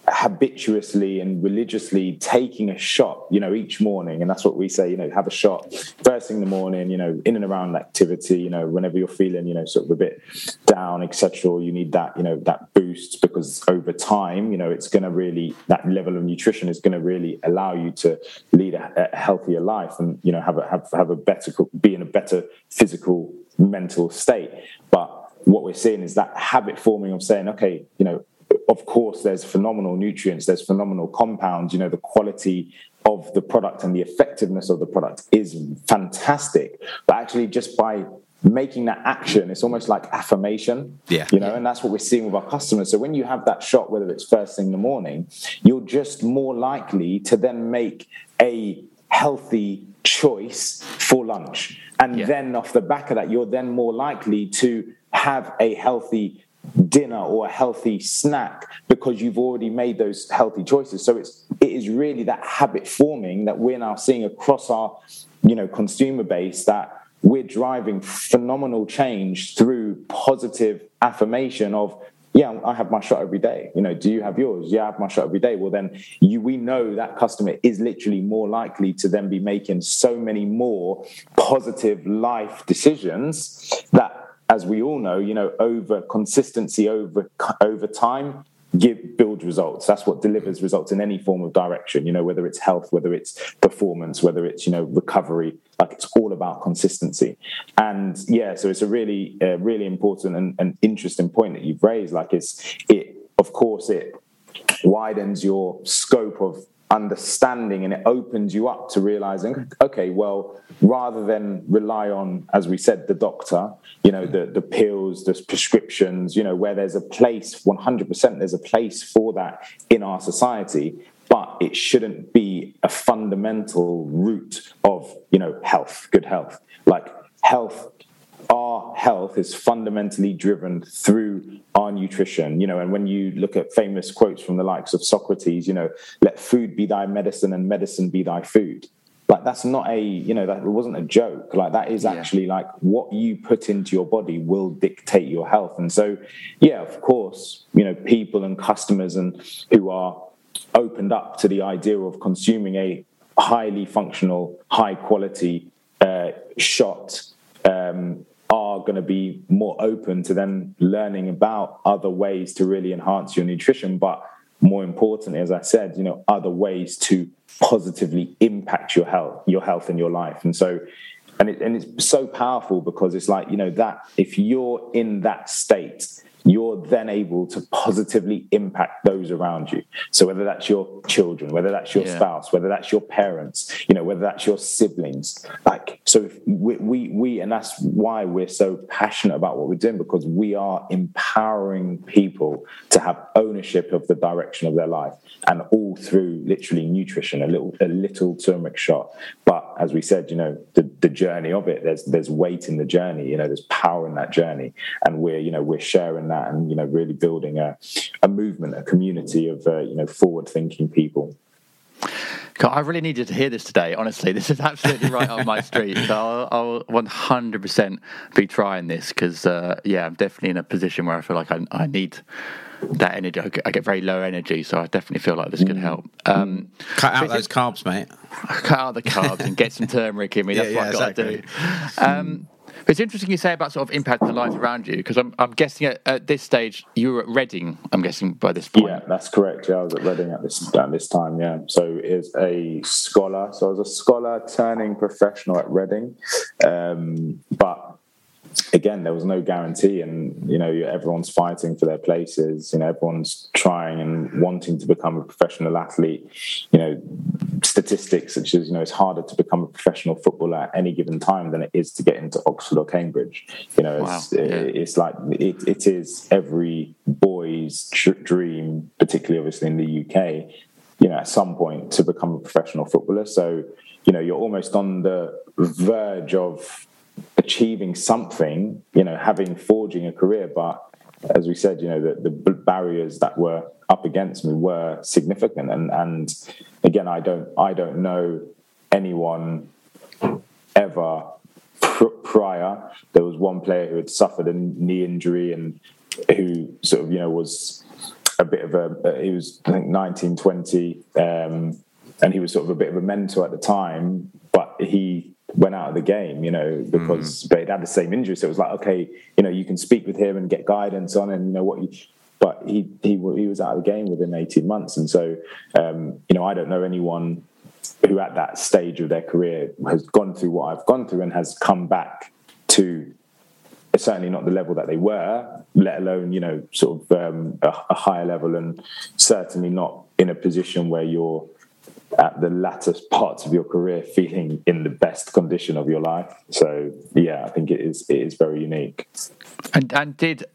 habituously and religiously taking a shot, you know, each morning. And that's what we say, you know, have a shot first thing in the morning, you know, in and around activity, you know, whenever you're feeling, you know, sort of a bit down, etc. You need that, you know, that boost because over time, you know, it's going to really, that level of nutrition is going to really allow you to lead a, a healthier life and, you know, have a, have, have a better, be in a better physical, mental state. But what we're seeing is that habit forming of saying, okay, you know, of course, there's phenomenal nutrients, there's phenomenal compounds. You know, the quality of the product and the effectiveness of the product is fantastic. But actually, just by making that action, it's almost like affirmation. Yeah. You know, and that's what we're seeing with our customers. So when you have that shot, whether it's first thing in the morning, you're just more likely to then make a healthy choice for lunch. And Yeah. then off the back of that, you're then more likely to have a healthy dinner or a healthy snack because you've already made those healthy choices. So it's it is really that habit forming that we're now seeing across our you know consumer base that we're driving phenomenal change through positive affirmation of yeah i have my shot every day. You know do you have yours? Yeah i have my shot every day. Well then you we know that customer is literally more likely to then be making so many more positive life decisions that as we all know, you know, over consistency over over time give build results. That's what delivers results in any form of direction. You know, whether it's health, whether it's performance, whether it's you know recovery. Like it's all about consistency. And yeah, so it's a really uh, really important and, and interesting point that you've raised. Like it's it of course it widens your scope of understanding and it opens you up to realizing okay well rather than rely on as we said the doctor you know the the pills the prescriptions you know where there's a place 100% there's a place for that in our society but it shouldn't be a fundamental root of you know health good health. Like health health is fundamentally driven through our nutrition you know and when you look at famous quotes from the likes of socrates you know let food be thy medicine and medicine be thy food. Like that's not a you know that wasn't a joke. Like that is actually like what you put into your body will dictate your health. And so yeah of course you know people and customers and who are opened up to the idea of consuming a highly functional high quality uh, shot um, are going to be more open to then learning about other ways to really enhance your nutrition. But more importantly as i said you know other ways to positively impact your health your health and your life. And so and, it, and it's so powerful because it's like you know that if you're in that state you're then able to positively impact those around you. So whether that's your children whether that's your Yeah. spouse whether that's your parents you know whether that's your siblings like so if we, we we and that's why we're so passionate about what we're doing because we are empowering people to have ownership of the direction of their life and all through literally nutrition a little a little turmeric shot. But as we said you know the, the journey of it there's there's weight in the journey you know there's power in that journey. And we're you know we're sharing that and you know really building a, a movement a community of uh, you know forward thinking people God, I really needed to hear this today. Honestly, this is absolutely right on my street. So I'll, I'll 100% be trying this because, uh, yeah, I'm definitely in a position where I feel like I, I need that energy. I get, I get very low energy, so I definitely feel like this could help. Um, Cut out those carbs, mate. cut out the carbs and get some turmeric in me. That's Yeah, what yeah, I've got to do. Um, but it's interesting you say about sort of impact the life around you because I'm, I'm guessing at, at this stage you were at Reading. I'm guessing by this point. Yeah, that's correct. Yeah, I was at Reading at this at this time. Yeah, so is a scholar. So I was a scholar turning professional at Reading, um, but again, there was no guarantee, and you know, everyone's fighting for their places. You know, everyone's trying and wanting to become a professional athlete. You know, statistics such as you know, it's harder to become a professional footballer at any given time than it is to get into Oxford or Cambridge. You know, it's, Wow, yeah. it's like it, it is every boy's tr- dream, particularly obviously in the UK, you know, at some point to become a professional footballer. So, you know, you're almost on the verge of achieving something, you know, having forging a career. But as we said, you know, the, the barriers that were up against me were significant. And, and again, I don't, I don't know anyone ever prior. There was one player who had suffered a knee injury and who sort of, you know, was a bit of a, he was, I think, nineteen twenty. um, and he was sort of a bit of a mentor at the time, went out of the game, you know, because mm. they'd had the same injury. So it was like, okay, you know, you can speak with him and get guidance on, and you know what you. But he he he was out of the game within eighteen months, and so um, you know, I don't know anyone who at that stage of their career has gone through what I've gone through and has come back to certainly not the level that they were, let alone you know sort of um, a, a higher level, and certainly not in a position where you're at the latter parts of your career feeling in the best condition of your life. So yeah, I think it is it is very unique. And and did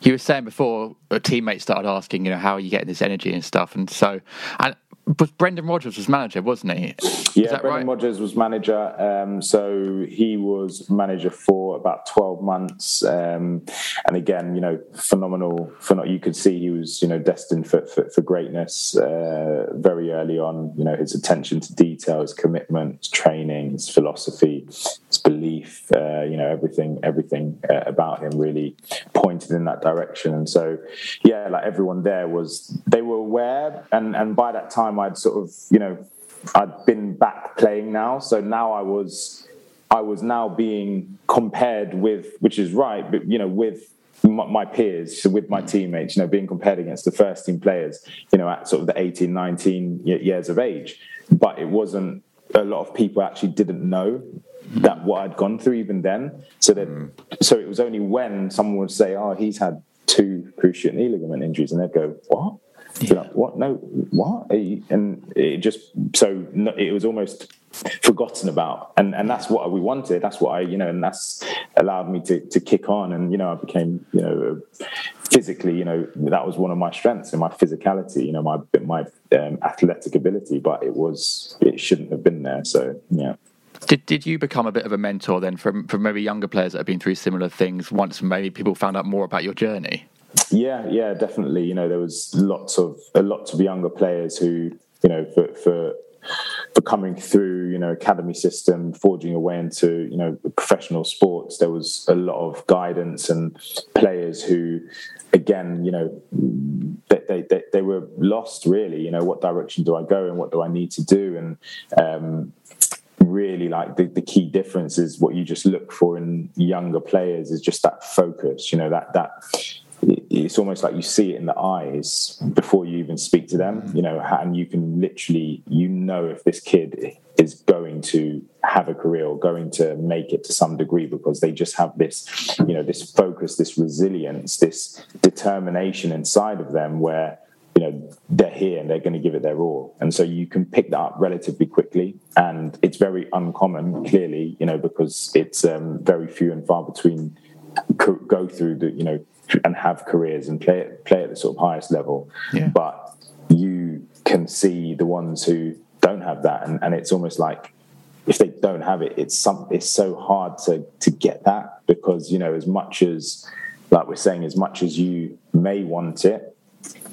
you were saying before a teammate started asking, you know, how are you getting this energy and stuff, and so and but Brendan Rodgers was manager, wasn't he? Yeah, Brendan right? Rodgers was manager. Um, so he was manager for about twelve months, um, and again, you know, phenomenal. For not, you could see he was, you know, destined for for, for greatness uh, very early on. You know, his attention to detail, his commitment, his training, his philosophy, his belief. Uh, you know, everything, everything uh, about him really pointed in that direction. And so, yeah, like everyone there was, they were aware, and and by that time time I'd sort of, you know, I'd been back playing now. So now I was, I was now being compared with, which is right, but you know, with my peers, with my teammates, you know, being compared against the first team players, you know, at sort of the 18, 19 years of age. But it wasn't, a lot of people actually didn't know that what I'd gone through even then. So that, mm. so it was only when someone would say, "Oh, he's had two cruciate knee ligament injuries," and they'd go, "What?" Yeah. Like, what? No, what? And it just so it was almost forgotten about, and and that's what we wanted. That's what I, you know, and that's allowed me to to kick on, and you know, I became, you know, physically, you know, that was one of my strengths and my physicality, you know, my my um, athletic ability, but it was it shouldn't have been there. So yeah. Did did you become a bit of a mentor then for for maybe younger players that have been through similar things once maybe people found out more about your journey? Yeah, yeah, definitely. You know, there was lots of a lots of younger players who, you know, for for for coming through, you know, academy system, forging away into, you know, professional sports, there was a lot of guidance and players who, again, you know, they, they, they were lost really, you know, what direction do I go and what do I need to do? And, um, really like the, the key difference is what you just look for in younger players is just that focus, you know, that, that, it's almost like you see it in the eyes before you even speak to them you know and you can literally you know if this kid is going to have a career or going to make it to some degree because they just have this you know this focus this resilience this determination inside of them where you know they're here and they're going to give it their all. And so you can pick that up relatively quickly. And it's very uncommon clearly you know because it's um, very few and far between go through the you know and have careers and play play at the sort of highest level. Yeah. But you can see the ones who don't have that, and, and it's almost like if they don't have it, it's some it's so hard to to get that because you know as much as like we're saying, as much as you may want it,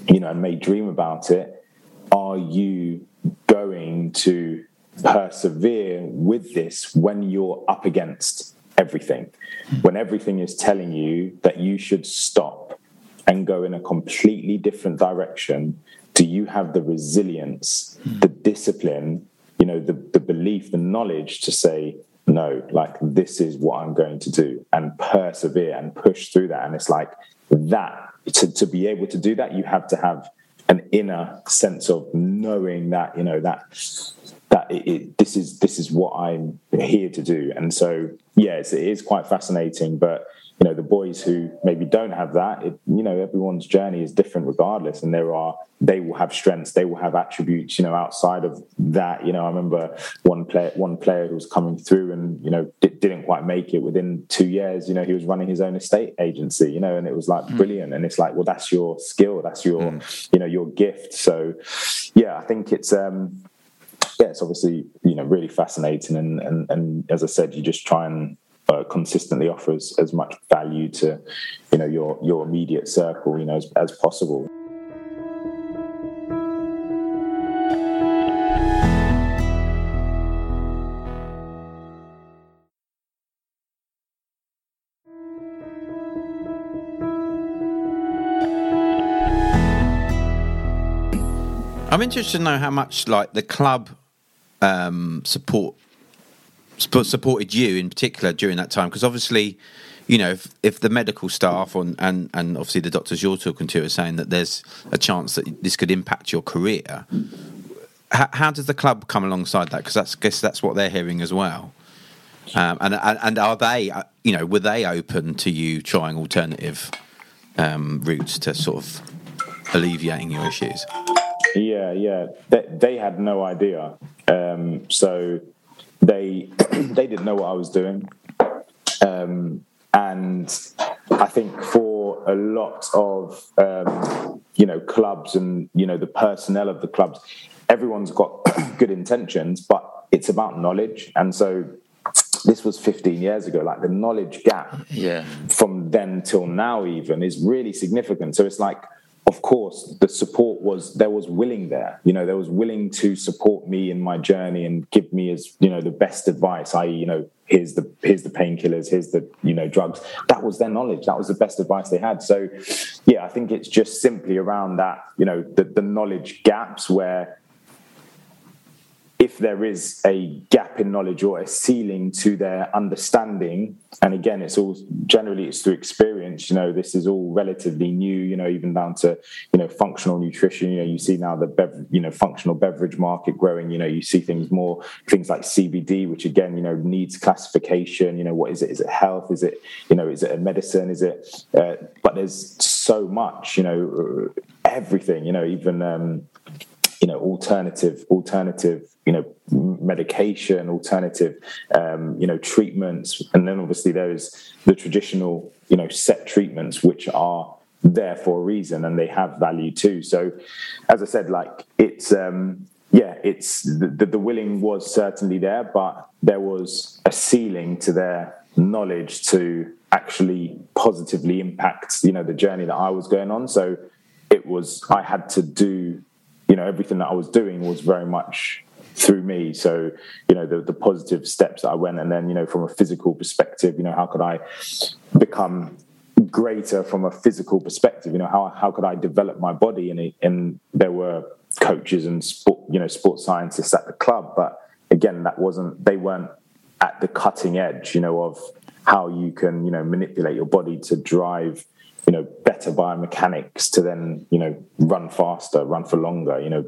you know, and may dream about it, are you going to persevere with this when you're up against everything, when everything is telling you that you should stop and go in a completely different direction, do you have the resilience, the discipline, you know, the, the belief, the knowledge to say, no, like this is what I'm going to do and persevere and push through that. And it's like that to, to be able to do that, you have to have an inner sense of knowing that, you know, that that it, it, this is this is what I'm here to do. And so, yes, it is quite fascinating. But you know the boys who maybe don't have that it, you know everyone's journey is different regardless and there are they will have strengths they will have attributes you know outside of that you know i remember one player one player who was coming through and you know didn't quite make it within two years you know he was running his own estate agency you know and it was like mm. brilliant and it's like well that's your skill that's your mm. you know your gift so yeah i think it's um yeah it's obviously you know really fascinating. And and, and as i said you just try and uh, consistently offer as, as much value to you know your your immediate circle you know as, as possible. I'm interested to know how much like the club um, support supported you in particular during that time. Because obviously you know if, if the medical staff on, and and obviously the doctors you're talking to are saying that there's a chance that this could impact your career how, how does the club come alongside that? Because that's I guess that's what they're hearing as well. Um, and, and, and are they uh, you know were they open to you trying alternative um, routes to sort of alleviating your issues yeah yeah. They, they had no idea. Um, so they they didn't know what I was doing, um, and I think for a lot of um, you know clubs and you know the personnel of the clubs, everyone's got good intentions, but it's about knowledge, and so this was 15 years ago. Like the knowledge gap yeah. from then till now even is really significant. So it's like of course, the support was there was willing there. You know, there was willing to support me in my journey and give me as you know the best advice. I.e., you know, here's the here's the painkillers, here's the you know drugs. That was their knowledge. That was the best advice they had. So, yeah, I think it's just simply around that. You know, the, the knowledge gaps where if there is a gap in knowledge or a ceiling to their understanding and again it's all generally it's through experience you know this is all relatively new you know even down to you know functional nutrition you know you see now the bev- you know functional beverage market growing you know you see things more things like cbd which again you know needs classification you know what is it is it health is it you know is it a medicine is it uh, but there's so much you know everything you know even um you know alternative alternative you know medication alternative um, you know treatments. And then obviously there's the traditional you know set treatments which are there for a reason and they have value too. So as i said like it's um yeah it's the, the willing was certainly there but there was a ceiling to their knowledge to actually positively impact you know the journey that i was going on. So it was i had to do know everything that I was doing was very much through me. So you know the the positive steps that I went, and then you know from a physical perspective, you know how could I become greater from a physical perspective? You know how how could I develop my body? And and there were coaches and sport you know sports scientists at the club, but again that wasn't they weren't at the cutting edge. You know of how you can you know manipulate your body to drive you know better biomechanics to then you know run faster run for longer you know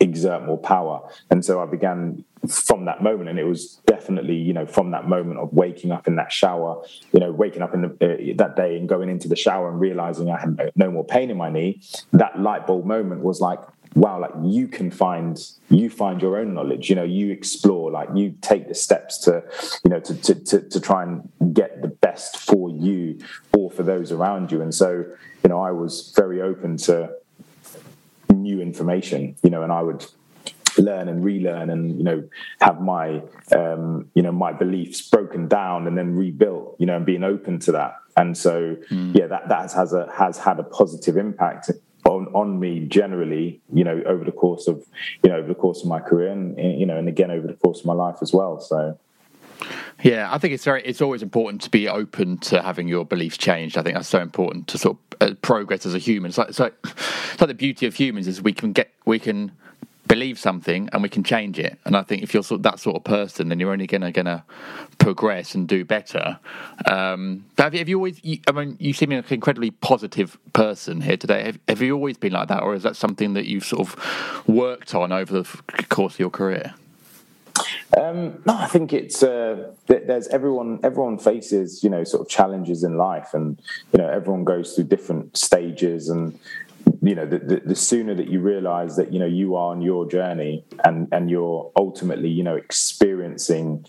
exert more power. And so i began from that moment and it was definitely you know from that moment of waking up in that shower you know waking up in the, uh, that day and going into the shower and realizing i had no more pain in my knee that light bulb moment was like wow like you can find you find your own knowledge. You know you explore like you take the steps to you know to to to, to try and get the best for you or for those around you. And so you know i was very open to new information you know and i would learn and relearn and you know have my um you know my beliefs broken down and then rebuilt you know and being open to that. And so mm. yeah that that has a has had a positive impact on, on me generally, you know, over the course of, you know, over the course of my career and, you know, and again, over the course of my life as well. So, yeah, I think it's very. It's always important to be open to having your beliefs changed. I think that's so important to sort of uh, progress as a human. It's like, it's like, it's like the beauty of humans is we can get we can believe something and we can change it. And I think if you're sort of that sort of person, then you're only gonna gonna progress and do better. Um, but have you, have you always? You, I mean, you seem like an incredibly positive person here today. Have, have you always been like that, or is that something that you've sort of worked on over the course of your career? Um, no, I think it's uh, there's everyone. Everyone faces you know sort of challenges in life, and you know everyone goes through different stages. And you know the, the, the sooner that you realise that you know you are on your journey, and and you're ultimately you know experiencing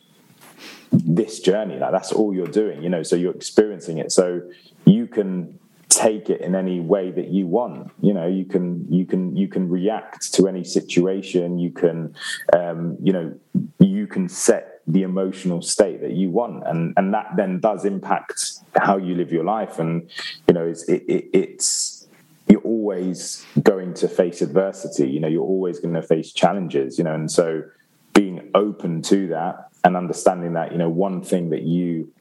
this journey. Like that's all you're doing. You know, so you're experiencing it. So you can take it in any way that you want you know you can you can you can react to any situation you can um, you know you can set the emotional state that you want and and that then does impact how you live your life and you know it's it, it, it's you're always going to face adversity you know you're always going to face challenges you know and so being open to that and understanding that you know one thing that you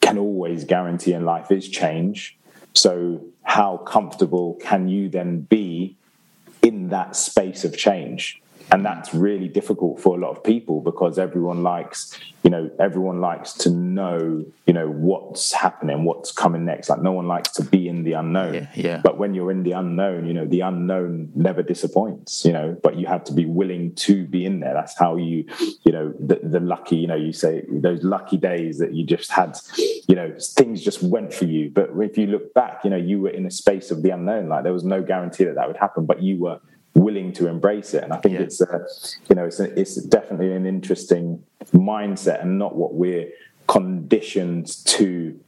can always guarantee in life is change so, how comfortable can you then be in that space of change? And that's really difficult for a lot of people because everyone likes you know everyone likes to know you know what's happening what's coming next. Like no one likes to be in the unknown. Yeah, yeah. but when you're in the unknown you know the unknown never disappoints you know but you have to be willing to be in there. That's how you you know the, the lucky you know you say those lucky days that you just had you know things just went for you. But if you look back you know you were in a space of the unknown. Like there was no guarantee that that would happen but you were willing to embrace it. And I think yeah. it's a, you know, it's a, it's definitely an interesting mindset and not what we're conditioned to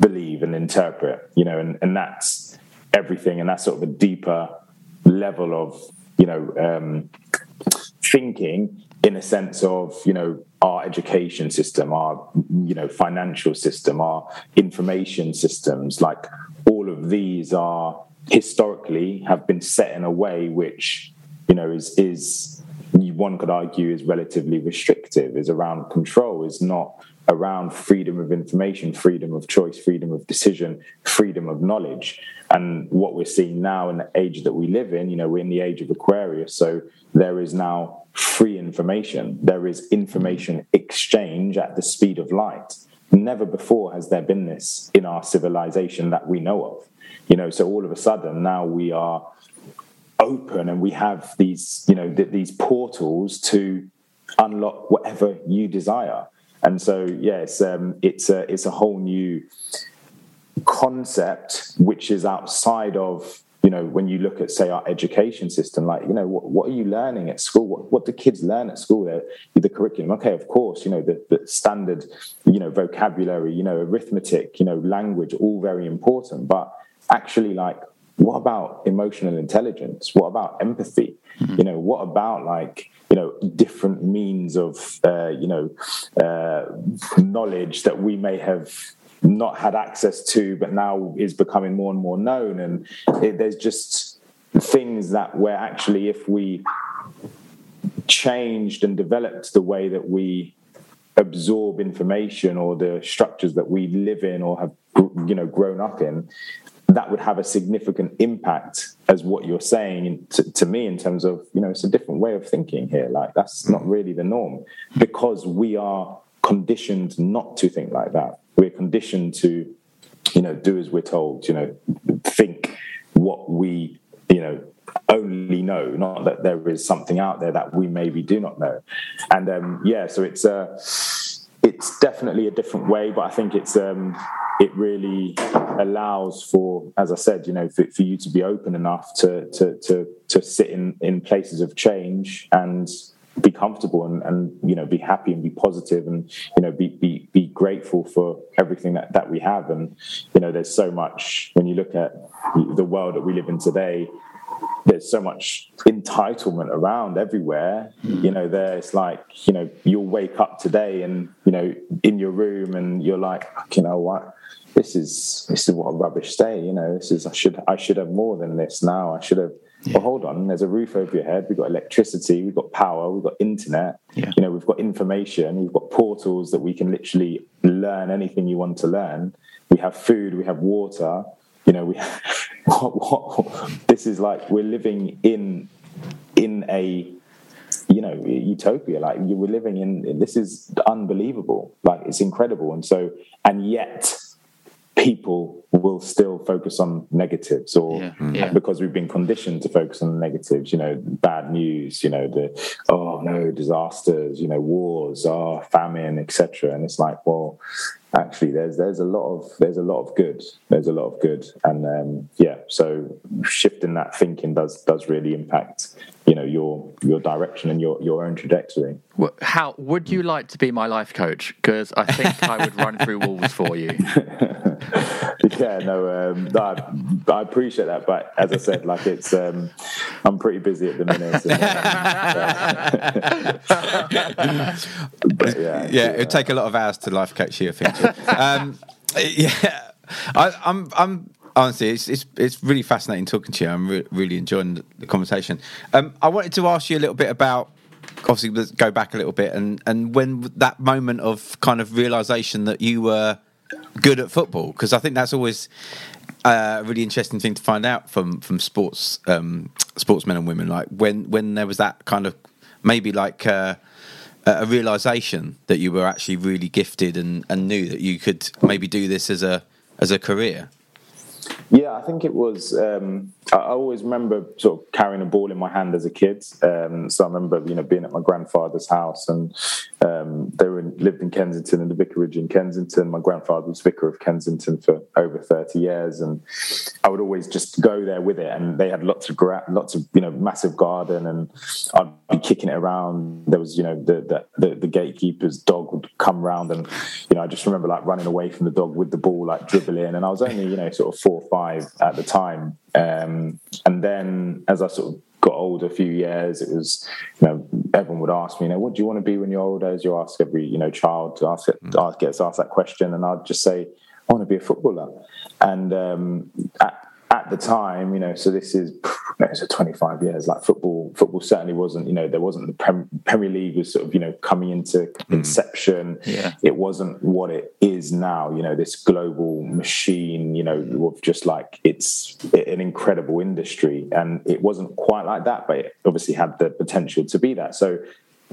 believe and interpret. You know, and and that's everything, and that's sort of a deeper level of you know um, thinking in a sense of you know our education system our you know financial system our information systems like all of these are historically have been set in a way which you know is is one could argue is relatively restrictive is around control is not around freedom of information freedom of choice freedom of decision freedom of knowledge. And what we're seeing now in the age that we live in you know we're in the age of aquarius so there is now free information. There is information exchange at the speed of light. Never before has there been this in our civilization that we know of you know so all of a sudden now we are open and we have these you know th- these portals to unlock whatever you desire. And so yes um, it's a it's a whole new concept which is outside of you know when you look at say our education system like you know what, what are you learning at school? What, what do kids learn at school? The curriculum. Okay of course you know the, the standard you know vocabulary you know arithmetic you know language all very important but actually like what about emotional intelligence? What about empathy? Mm-hmm. you know what about like you know different means of uh, you know uh, knowledge that we may have not had access to but now is becoming more and more known? And it, there's just things that where actually if we changed and developed the way that we absorb information or the structures that we live in or have you know grown up in that would have a significant impact as what you're saying to, to, me in terms of you know it's a different way of thinking here. Like that's not really the norm because we are conditioned not to think like that. We're conditioned to you know do as we're told you know think what we you know only know not that there is something out there that we maybe do not know. And um yeah so it's a uh, it's definitely a different way, but I think it's um, it really allows for, as I said, you know, for, for you to be open enough to to to to sit in in places of change and be comfortable and, and you know be happy and be positive and you know be be be grateful for everything that that we have and you know there's so much when you look at the world that we live in today there's so much entitlement around everywhere. Mm. You know, there's like, you know, you'll wake up today and, know, in your room and you're like, you know what, this is this is what a rubbish day, you know, this is I should I should have more than this now. I should have yeah. well hold on, there's a roof over your head, we've got electricity, we've got power, we've got internet, yeah. you know, we've got information, we've got portals that we can literally learn anything you want to learn. We have food, we have water, you know, we what, what, this is like we're living in in a you know utopia like we're living in this is unbelievable like it's incredible and so and yet people will still focus on negatives or Yeah, yeah. because we've been conditioned to focus on negatives you know bad news you know the oh no disasters you know wars oh famine etc and it's like well actually there's there's a lot of there's a lot of good there's a lot of good and um, yeah so shifting that thinking does does really impact you know your your direction and your your own trajectory How would you like to be my life coach? Because I think I would run through walls for you. yeah, no, um, I, I appreciate that, but as I said, like it's, um, I'm pretty busy at the minute. and, but yeah, yeah, it'd take a lot of hours to life coach you, I think. um, yeah, I, I'm, I'm honestly, it's, it's it's really fascinating talking to you. I'm re- really enjoying the, the conversation. Um, I wanted to ask you a little bit about. Obviously, let's go back a little bit, and and when that moment of kind of realization that you were good at football, because I think that's always a really interesting thing to find out from from sports um, sportsmen and women. Like when when there was that kind of maybe like. Uh, a realization that you were actually really gifted and, and knew that you could maybe do this as a as a career? Yeah, I think it was. Um, I always remember sort of carrying a ball in my hand as a kid. Um, so I remember, you know, being at my grandfather's house, and um, they were in, lived in Kensington in the vicarage in Kensington. My grandfather was vicar of Kensington for over thirty years, and I would always just go there with it. And they had lots of gra- lots of you know massive garden, and I'd be kicking it around. There was you know the the, the, the gatekeeper's dog would come round, and you know I just remember like running away from the dog with the ball, like dribbling. And I was only you know sort of four or five at the time. Um, and then as I sort of got older, a few years, it was, you know, everyone would ask me, you know, what do you want to be when you're older? As you ask every, you know, child to ask it, ask, gets asked that question. And I'd just say, I want to be a footballer. And um, at, at the time, you know, so this is no, it's 25 years. Like football, football certainly wasn't. You know, there wasn't the Prem, Premier League was sort of you know coming into inception. Yeah. It wasn't what it is now. You know, this global machine. You know, of just like it's an incredible industry, and it wasn't quite like that, but it obviously had the potential to be that. So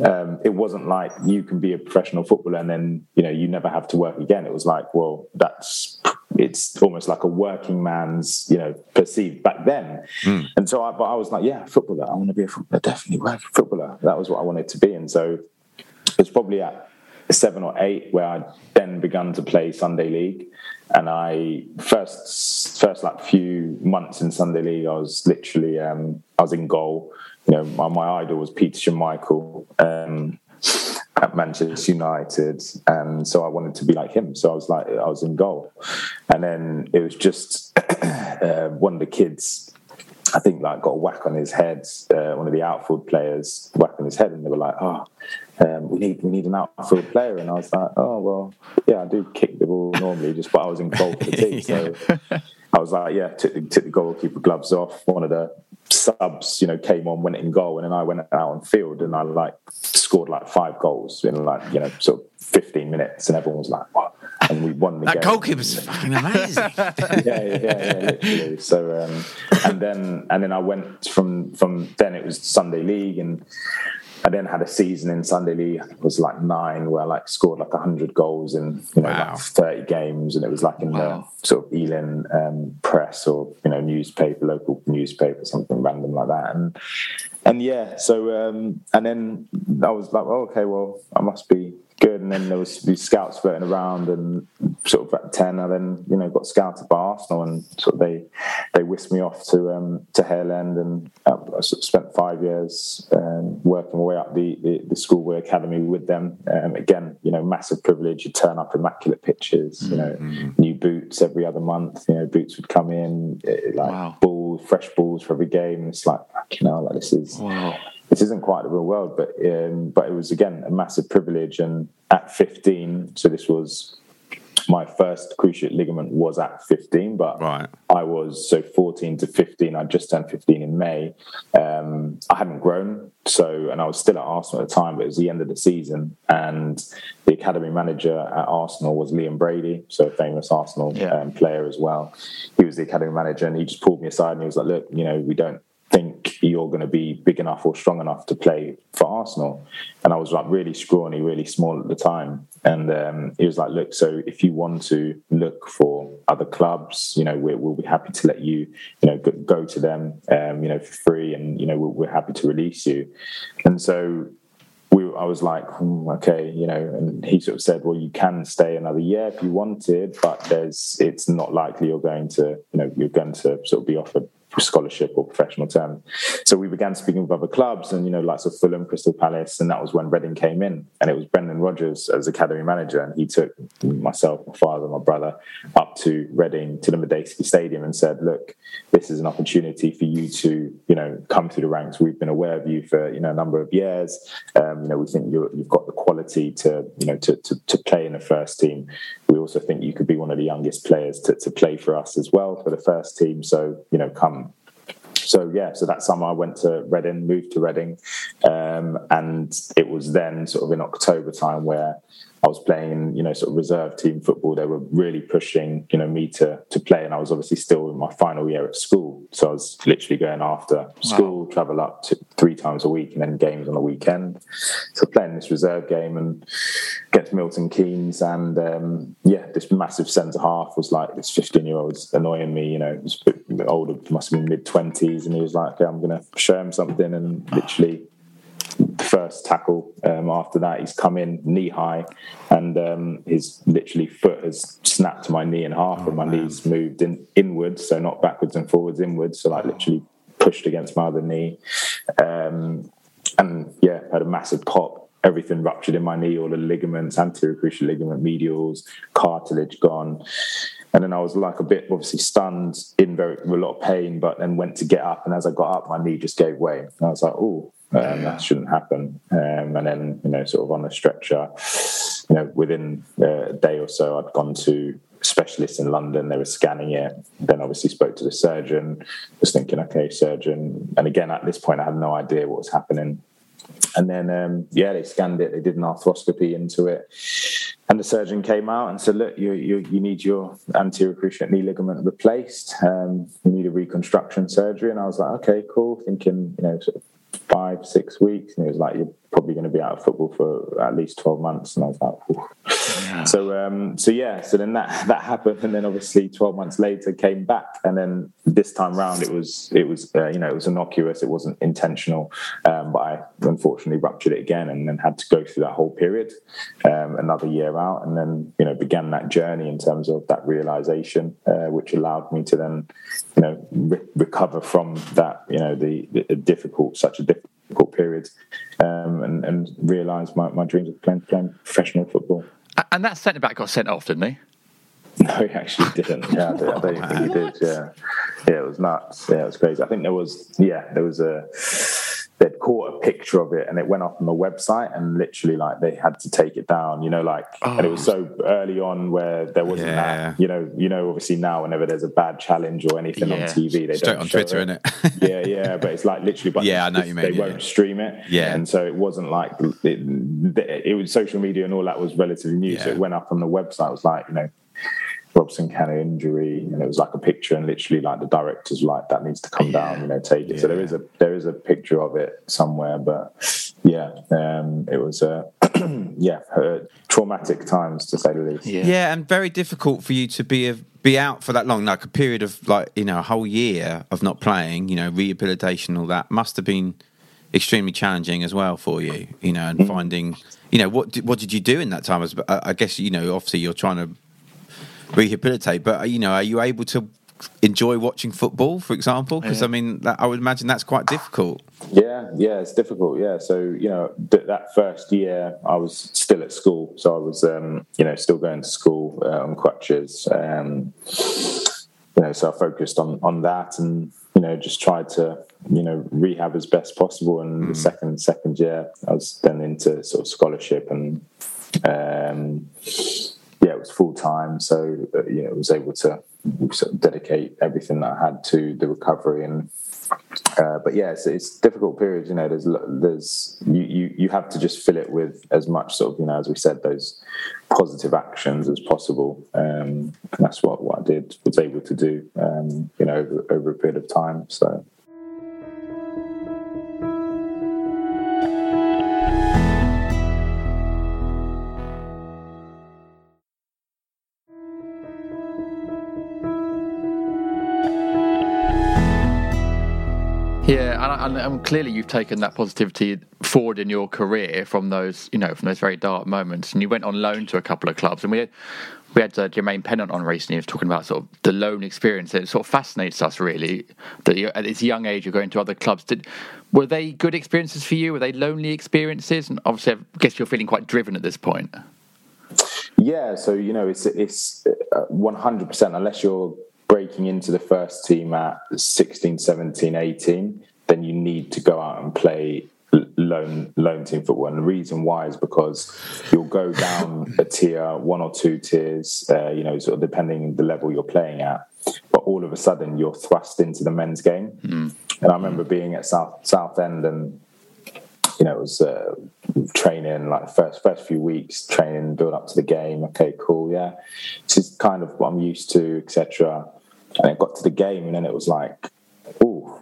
um, it wasn't like you can be a professional footballer and then you know you never have to work again. It was like, well, that's it's almost like a working man's you know perceived back then. And so, I, but I was like, yeah, footballer. I want to be a footballer. Definitely work a footballer. That was what I wanted to be. And so it was probably at seven or eight where I then begun to play Sunday League. And I first first like few months in Sunday League, I was literally um, I was in goal. You know, my, my idol was Peter Schmeichel um, at Manchester United, and so I wanted to be like him. So I was like, I was in goal, and then it was just uh, one of the kids I think like got a whack on his head. Uh, one of the outfield players whack on his head, and they were like, "Oh, um, we need we need an outfield player." And I was like, "Oh well, yeah, I do kick the ball normally, just but I was in goal for the team, so I was like, yeah, took the, took the goalkeeper gloves off. One of the subs, you know, came on, went in goal, and then I went out on field and I like scored like five goals in like you know sort of fifteen minutes, and everyone was like, "What?" And we won the That game. goalkeeper's fucking amazing. yeah, yeah, yeah, yeah, literally. So, um, and then and then I went from from then it was Sunday League, and I then had a season in Sunday League. I it was like nine, where I like scored like hundred goals in you know Wow. like thirty games, and it was like in Wow. the sort of Ealing um, press or you know newspaper, local newspaper, something random like that, and and yeah, so um, and then I was like, oh, okay, well, I must be good. And then there was these scouts floating around, and sort of at ten, I then you know got scouted by Arsenal, and sort of they they whisked me off to um, to Hale End, and uh, I sort of spent five years um, working my way up the, the the schoolboy academy with them. Um, again, you know, massive privilege. You turn up immaculate pitches, you know, new boots every other month. You know, boots would come in eh, like Wow. balls, fresh balls for every game. It's like, you know, like this is Wow. This isn't quite the real world, but um, but it was again a massive privilege. And at 15, so this was my first cruciate ligament was at 15, but Right. I was so 14 to 15. I just turned 15 in May. Um, I hadn't grown, so and I was still at Arsenal at the time, but it was the end of the season, and the academy manager at Arsenal was Liam Brady, so a famous Arsenal Yeah. um, player as well. He was the academy manager, and he just pulled me aside and he was like, "Look, you know, we don't you're going to be big enough or strong enough to play for Arsenal. And I was like really scrawny, really small at the time. And um, he was like, look, so if you want to look for other clubs, you know, we're, we'll be happy to let you, you know, go, go to them, um, you know, for free, and you know, we're, we're happy to release you. And so we, I was like, hmm, okay, you know, and he sort of said, well, you can stay another year if you wanted, but there's, it's not likely you're going to, you know, you're going to sort of be offered scholarship or professional term. So we began speaking with other clubs and, you know, like of Fulham, Crystal Palace, and that was when Reading came in. And it was Brendan Rodgers as academy manager. And he took myself, my father, my brother up to Reading, to the Madejski Stadium and said, look, this is an opportunity for you to, you know, come through the ranks. We've been aware of you for, you know, a number of years. Um, you know, we think you have got the quality to, you know, to, to, to play in the first team. We also think you could be one of the youngest players to, to play for us as well for the first team. So, you know, come so yeah, so that summer I went to Reading, moved to Reading, um, and it was then sort of in October time where was playing, you know, sort of reserve team football. They were really pushing, you know, me to to play, and I was obviously still in my final year at school, so I was literally going after school, wow. travel up to three times a week, and then games on the weekend. So playing this reserve game and against Milton Keynes, and um, yeah, this massive centre half was like this fifteen year old annoying me. You know, was a bit older, must have been mid twenties, and he was like, okay, "I'm going to show him something," and literally the first tackle. Um, after that, he's come in knee high, and um, his literally foot has snapped my knee in half, oh, and my man. knees moved in inwards, so not backwards and forwards, inwards. So like literally pushed against my other knee, um, and yeah, had a massive pop. Everything ruptured in my knee, all the ligaments, anterior cruciate ligament, medials, cartilage gone. And then I was like a bit obviously stunned, in very a lot of pain, but then went to get up, and as I got up, my knee just gave way. And I was like, "Oh, um, that shouldn't happen. Um, and then, you know, sort of on a stretcher, you know, within a day or so, I'd gone to specialists in London. They were scanning it. Then obviously spoke to the surgeon. Was thinking, okay, surgeon. And again, at this point, I had no idea what was happening. And then, um, yeah, they scanned it. They did an arthroscopy into it, and the surgeon came out and said, "Look, you you, you need your anterior cruciate knee ligament replaced. Um, you need a reconstruction surgery." And I was like, "Okay, cool." Thinking, you know, sort of five, six weeks. And it was like, you're probably going to be out of football for at least 12 months. And I was like, yeah. so, um, so yeah, so then that, that happened. And then obviously 12 months later came back. And then this time round, it was, it was, uh, you know, it was innocuous. It wasn't intentional. Um, but I unfortunately ruptured it again and then had to go through that whole period, um, another year out. And then, you know, began that journey in terms of that realization, uh, which allowed me to then, you know, re- recover from that, you know, the, the difficult, such a difficult difficult periods um, and, and realise my, my dreams of playing, playing professional football. And that centre back got sent off, didn't he? No, he actually didn't. Yeah, I I don't think he did. Yeah, yeah, it was nuts. Yeah, it was crazy. I think there was, yeah, there was a they'd caught a picture of it and it went up on the website and literally like they had to take it down you know like oh. and it was oh. so early on where there wasn't yeah. that you know you know obviously now whenever there's a bad challenge or anything yeah. on tv they Straight don't on twitter it. it yeah yeah but it's like literally but yeah i know you mean they yeah. won't stream it yeah and so it wasn't like it, it, was social media and all that was relatively new so it went up on the website it was like you know Robson Kanu injury, and it was like a picture, and literally like the director's like that needs to come yeah. down, you know, take it. Yeah. So there is a there is a picture of it somewhere, but yeah, um, it was a yeah traumatic times to say the least. Yeah. yeah, and very difficult for you to be a, be out for that long, like a period of like you know a whole year of not playing, you know, rehabilitation, all that must have been extremely challenging as well for you, you know, and mm. finding, you know, what what did you do in that time? I guess you know, obviously you're trying to rehabilitate. But you know, are you able to enjoy watching football, for example? Because yeah. I mean, that, I would imagine that's quite difficult. Yeah, yeah, it's difficult. Yeah, so you know, th- that first year I was still at school, so I was, um, you know, still going to school uh, on crutches. Um, you know, so I focused on on that and you know just tried to you know rehab as best possible. And mm. the second second year, I was then into sort of scholarship and. Um, yeah, it was full time. So uh, you know, I was able to sort of dedicate everything that I had to the recovery and. Uh, but yeah, it's, it's difficult periods. You know, there's there's you, you you have to just fill it with as much sort of you know as we said those positive actions as possible. Um, that's what what I did was able to do. Um, you know, over, over a period of time. So. And, and, and, clearly you've taken that positivity forward in your career from those, you know, from those very dark moments. And you went on loan to a couple of clubs, and we had, we had uh, Jermaine Pennant on recently. He was talking about sort of the loan experience. It sort of fascinates us really that at this young age you're going to other clubs. Did were they good experiences for you? Were they lonely experiences? And obviously, I guess you're feeling quite driven at this point. Yeah, so you know, it's it's uh, one hundred percent. Unless you're breaking into the first team at 16, 17, 18, then you need to go out and play loan loan team football. And the reason why is because you'll go down a tier, one or two tiers, uh, you know, sort of depending the level you're playing at. But all of a sudden, you're thrust into the men's game. Mm. And I remember being at South Southend and you know, it was uh, training like the first first few weeks, training, build up to the game. Okay, cool, yeah. This is kind of what I'm used to, etc. And it got to the game, and then it was like,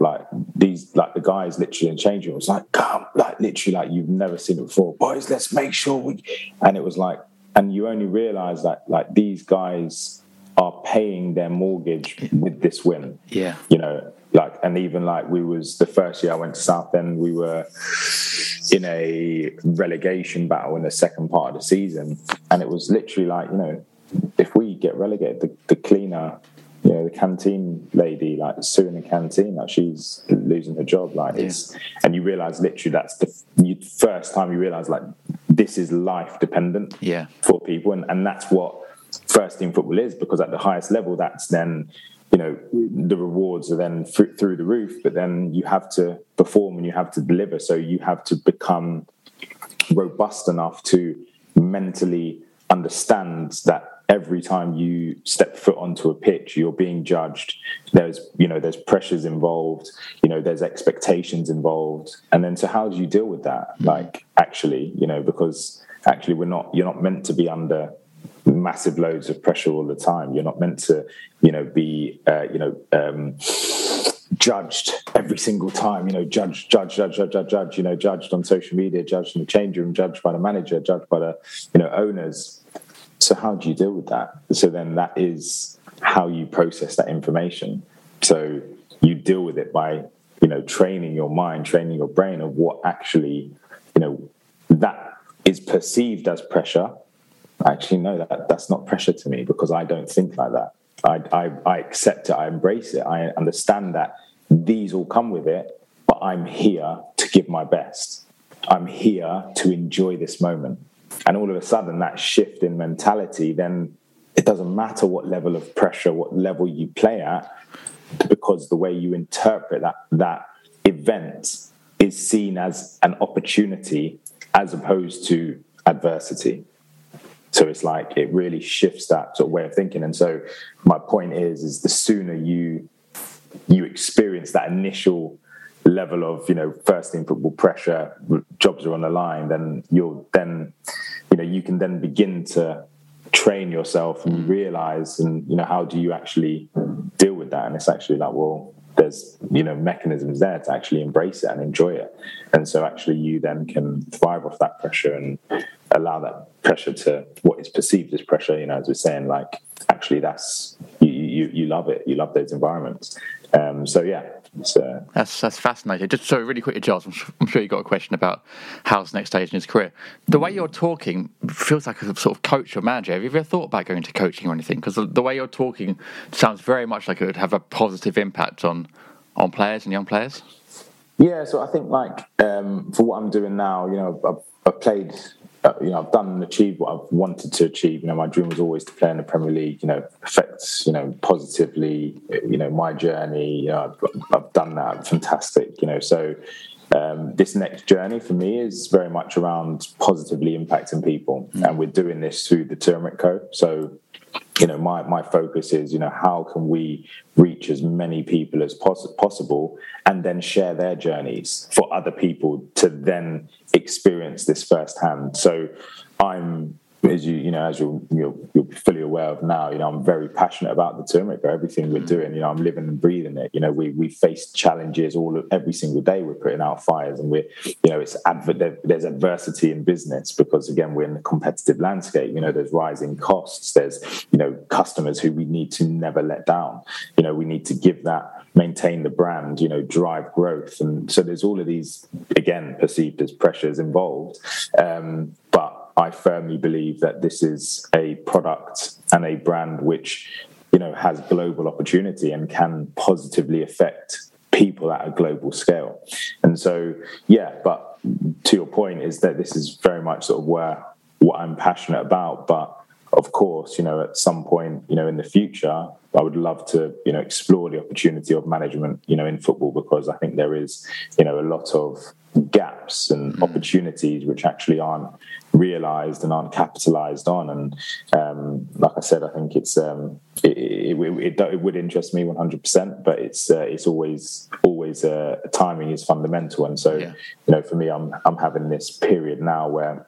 like these, like the guys literally in change room was like, come, like literally, like you've never seen it before, boys. Let's make sure we. And it was like, and you only realize that like these guys are paying their mortgage with this win. Yeah, you know, like, and even like we was the first year I went to Southend, we were in a relegation battle in the second part of the season, and it was literally like, you know, if we get relegated, the, the cleaner you know the canteen lady like suing the canteen like she's losing her job like yeah. it's and you realize literally that's the you, first time you realize like this is life dependent yeah for people and, and that's what first team football is because at the highest level that's then you know the rewards are then through, through the roof but then you have to perform and you have to deliver so you have to become robust enough to mentally understand that every time you step foot onto a pitch you're being judged there's you know there's pressures involved you know there's expectations involved and then so how do you deal with that mm. like actually you know because actually we're not you're not meant to be under massive loads of pressure all the time you're not meant to you know be uh, you know um, judged every single time, you know, judged, judge, judge, judge, judge, judge, you know, judged on social media, judged in the change room, judged by the manager, judged by the, you know, owners. So how do you deal with that? So then that is how you process that information. So you deal with it by, you know, training your mind, training your brain of what actually, you know, that is perceived as pressure. Actually, no, that that's not pressure to me because I don't think like that. I, I, I accept it, I embrace it, I understand that these all come with it, but I'm here to give my best. I'm here to enjoy this moment and all of a sudden that shift in mentality then it doesn't matter what level of pressure what level you play at because the way you interpret that that event is seen as an opportunity as opposed to adversity. So it's like it really shifts that sort of way of thinking. And so my point is is the sooner you you experience that initial level of you know first team football pressure jobs are on the line then you'll then you know you can then begin to train yourself and mm. realize and you know how do you actually deal with that? And it's actually like well there's you know mechanisms there to actually embrace it and enjoy it. And so actually you then can thrive off that pressure and allow that pressure to what is perceived as pressure you know as we're saying like actually that's you you, you love it. You love those environments um, so yeah so that's that's fascinating. Just so really quickly, Giles, I'm sure, I'm sure you got a question about Hal's next stage in his career. The way you're talking feels like a sort of coach or manager. Have you ever thought about going to coaching or anything? Because the, the, way you're talking sounds very much like it would have a positive impact on on players and young players. Yeah, so I think like um, for what I'm doing now, you know, I've, I've played uh, you know, I've done and achieved what I've wanted to achieve. You know, my dream was always to play in the Premier League. You know, affects you know positively. You know, my journey. You know, I've, I've done that. Fantastic. You know, so um, this next journey for me is very much around positively impacting people, mm. and we're doing this through the Turmeric Co. So you know my my focus is you know how can we reach as many people as poss- possible and then share their journeys for other people to then experience this firsthand. So i'm as you you know as you're, you're, you're fully aware of now you know i'm very passionate about the turmeric everything we're mm. doing you know i'm living and breathing it you know we we face challenges all of, every single day we're putting out fires and we're you know it's adver- there's adversity in business because again we're in a competitive landscape you know there's rising costs there's you know customers who we need to never let down you know we need to give that maintain the brand, you know, drive growth. And so there's all of these, again, perceived as pressures involved. Um, I firmly believe that this is a product and a brand which, you know, has global opportunity and can positively affect people at a global scale. And so, yeah, but to your point is that this is very much sort of where what I'm passionate about. But of course, you know, at some point, you know, in the future, I would love to, you know, explore the opportunity of management, you know, in football because I think there is, you know, a lot of gaps and mm. opportunities which actually aren't realized and aren't capitalized on. And um, like I said, I think it's um, it, it, it, it, would interest me 100%, but it's uh, it's always always uh, timing is fundamental. And so, yeah. you know, for me, I'm I'm having this period now where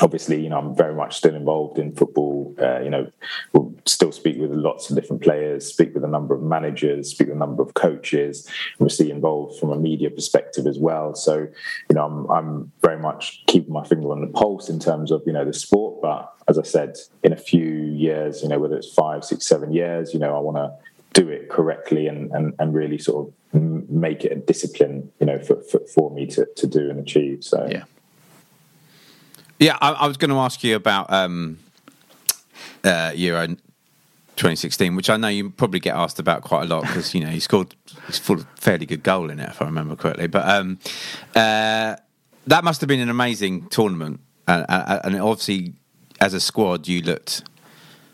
obviously, you know, I'm very much still involved in football. Uh, you know, we'll still speak with lots of different players, speak with a number of managers, speak with a number of coaches. Obviously, involved from a media perspective as well. So, you know, I'm, I'm very much keeping my finger on the pulse in terms of you know the sport. But as I said, in a few years, you know, whether it's five, six, seven years, you know, I want to do it correctly and, and, and really sort of make it a discipline, you know, for, for, for me to, to do and achieve. So, yeah. Yeah, I, I was going to ask you about um, uh, Euro 2016, which I know you probably get asked about quite a lot because you know he scored a fairly good goal in it, if I remember correctly. But um, uh, that must have been an amazing tournament, and, and, obviously, as a squad, you looked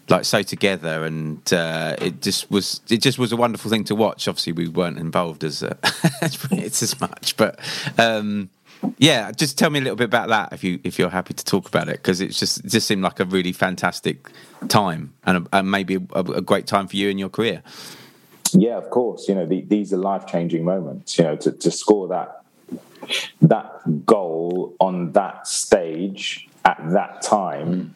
like so together, and uh, it just was it just was a wonderful thing to watch. Obviously, we weren't involved as uh, it's as much, but. Um, yeah, just tell me a little bit about that if you if you're happy to talk about it because it's just it just seemed like a really fantastic time and, a, and maybe a, a, great time for you in your career. Yeah, of course. You know the, these are life changing moments. You know to, to score that that goal on that stage at that time.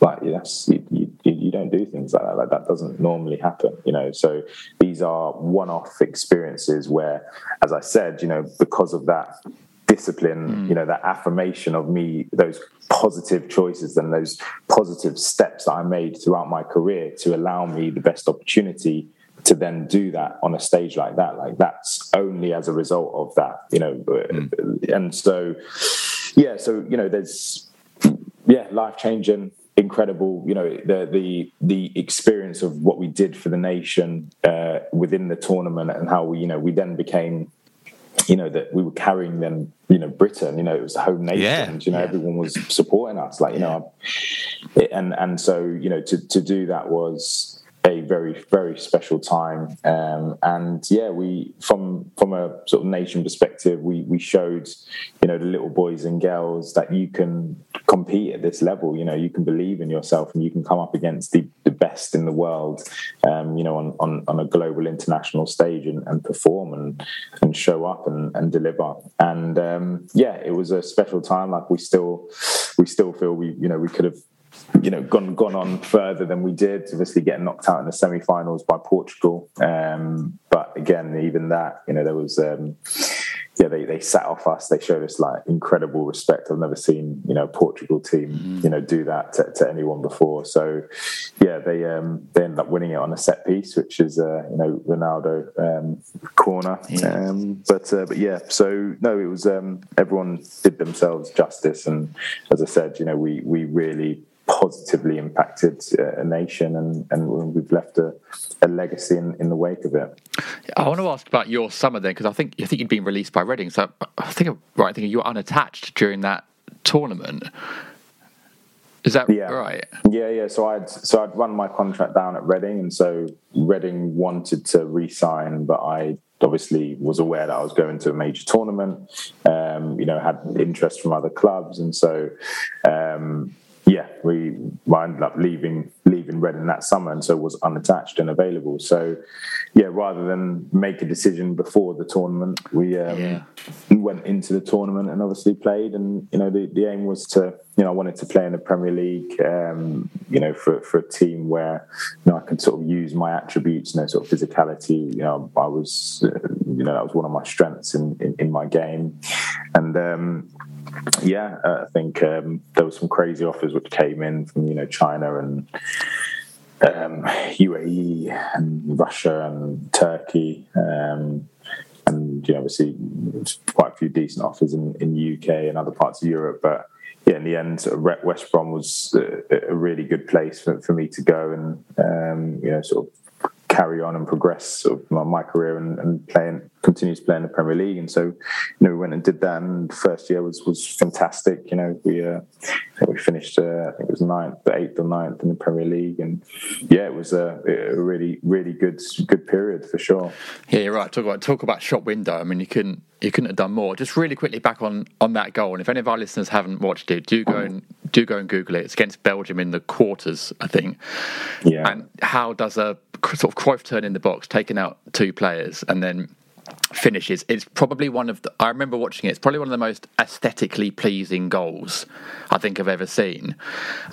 Like yes, you, you, you don't do things like that. Like that doesn't normally happen, you know. So these are one-off experiences where, as I said, you know, because of that discipline mm. you know that affirmation of me those positive choices and those positive steps that i made throughout my career to allow me the best opportunity to then do that on a stage like that like that's only as a result of that you know mm. and so yeah so you know there's yeah life changing incredible you know the the the experience of what we did for the nation uh, within the tournament and how we you know we then became you know that we were carrying them you know britain you know it was the home nation yeah, you know yeah. everyone was supporting us like you know and and so you know to to do that was a very very special time. Um, and yeah we from from a sort of nation perspective we we showed you know the little boys and girls that you can compete at this level. You know you can believe in yourself and you can come up against the, the best in the world um, you know on, on, on a global international stage and, and perform and and show up and, and deliver. And um, yeah it was a special time. Like we still we still feel we you know we could have you know gone gone on further than we did. Obviously, getting knocked out in the semi-finals by Portugal. Um, but again, even that, you know, there was. Um, yeah, they, they sat off us. They showed us like incredible respect. I've never seen you know Portugal team mm. you know do that to, to, anyone before. So yeah, they um, they ended up winning it on a set piece, which is uh, you know Ronaldo um, corner. Yeah. Um, but uh, but yeah, so no, it was um, everyone did themselves justice, and as I said, you know we we really positively impacted uh, a nation and, and we've left a, a legacy in, in, the wake of it. I want to ask about your summer then, because I think I think you'd been released by Reading. So I think right, I think you were unattached during that tournament. Is that yeah. right? Yeah, yeah. So I'd so I'd run my contract down at Reading, and so Reading wanted to re-sign, but I obviously was aware that I was going to a major tournament. Um, you know, had interest from other clubs, and so um, we I ended up leaving leaving Reading that summer, and so was unattached and available. So, yeah, rather than make a decision before the tournament, we um, yeah. went into the tournament and obviously played. And you know, the, the aim was to you know I wanted to play in the Premier League. Um, you know, for for a team where you know I could sort of use my attributes, you know, sort of physicality. You know, I was uh, you know that was one of my strengths in in, in my game, and. Um, yeah, uh, I think um, there were some crazy offers which came in from you know China and um, UAE and Russia and Turkey. Um, and you know, obviously, quite a few decent offers in, in UK and other parts of Europe. But yeah, in the end, sort of West Brom was a, a, really good place for, for me to go and um, you know sort of carry on and progress sort of my, my career and, and playing continue to play in the Premier League. And so, you know, we went and did that. And the first year was was fantastic. You know, we uh, we finished uh, I think it was ninth, eighth or ninth in the Premier League, and yeah, it was a, a, really really good good period for sure. Yeah, you're right. Talk about talk about shop window. I mean, you couldn't you couldn't have done more. Just really quickly back on on that goal. And if any of our listeners haven't watched it, do go and do go and Google it. It's against Belgium in the quarters, I think. Yeah. And Hal does a sort of Cruyff turn in the box, taking out two players, and then finishes. It's probably one of the. I remember watching it. It's probably one of the most aesthetically pleasing goals I think I've ever seen.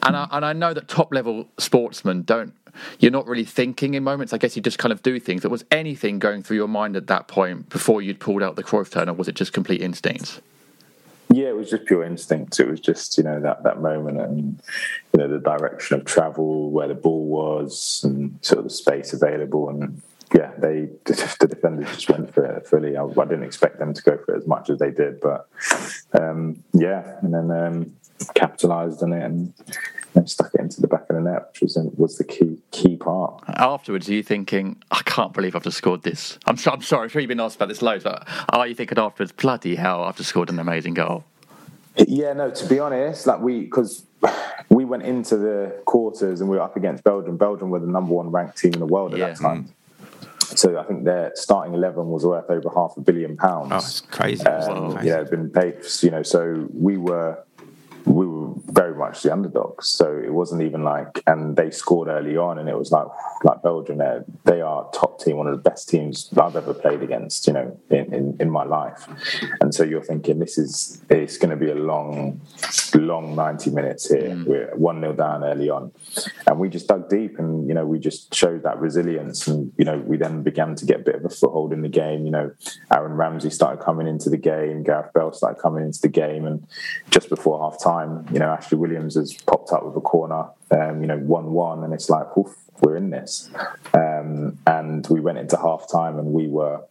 And I, and I know that top level sportsmen don't. You're not really thinking in moments. I guess you just kind of do things. There was anything going through your mind at that point before you'd pulled out the Cruyff turn, or was it just complete instinct? Yeah, it was just pure instinct. It was just you know that that moment and you know the direction of travel, where the ball was, and sort of the space available, and yeah, they the defenders just went for it fully. I, I, didn't expect them to go for it as much as they did, but um, yeah, and then um, capitalised on it and, and, stuck it into the back of the net, which was was the key key part. Afterwards, are you thinking, I can't believe I've just scored this? I'm, so, I'm sorry, I'm sure you've been asked about this loads, but are you thinking afterwards, bloody hell, I've just scored an amazing goal? Yeah, no. To be honest, like we because we went into the quarters and we were up against Belgium. Belgium were the number one ranked team in the world at yeah. that time. So I think their starting eleven was worth over half a billion pounds. Oh, it's crazy! Um, crazy. Yeah, been paid. You know, so we were we were very much the underdogs. So it wasn't even like, and they scored early on, and it was like, like Belgium, they are top team, one of the best teams I've ever played against, you know, in, in, in my life. And so you're thinking this is, it's going to be a long, long 90 minutes here. Mm. We're 1 0 down early on. And we just dug deep and, you know, we just showed that resilience. And, you know, we then began to get a bit of a foothold in the game. You know, Aaron Ramsey started coming into the game, Gareth Bale started coming into the game. And just before half time, you know, Ashley Williams has popped up with a corner, um, you know, 1 1. And it's like, oof, we're in this. Um, and we went into half time and we were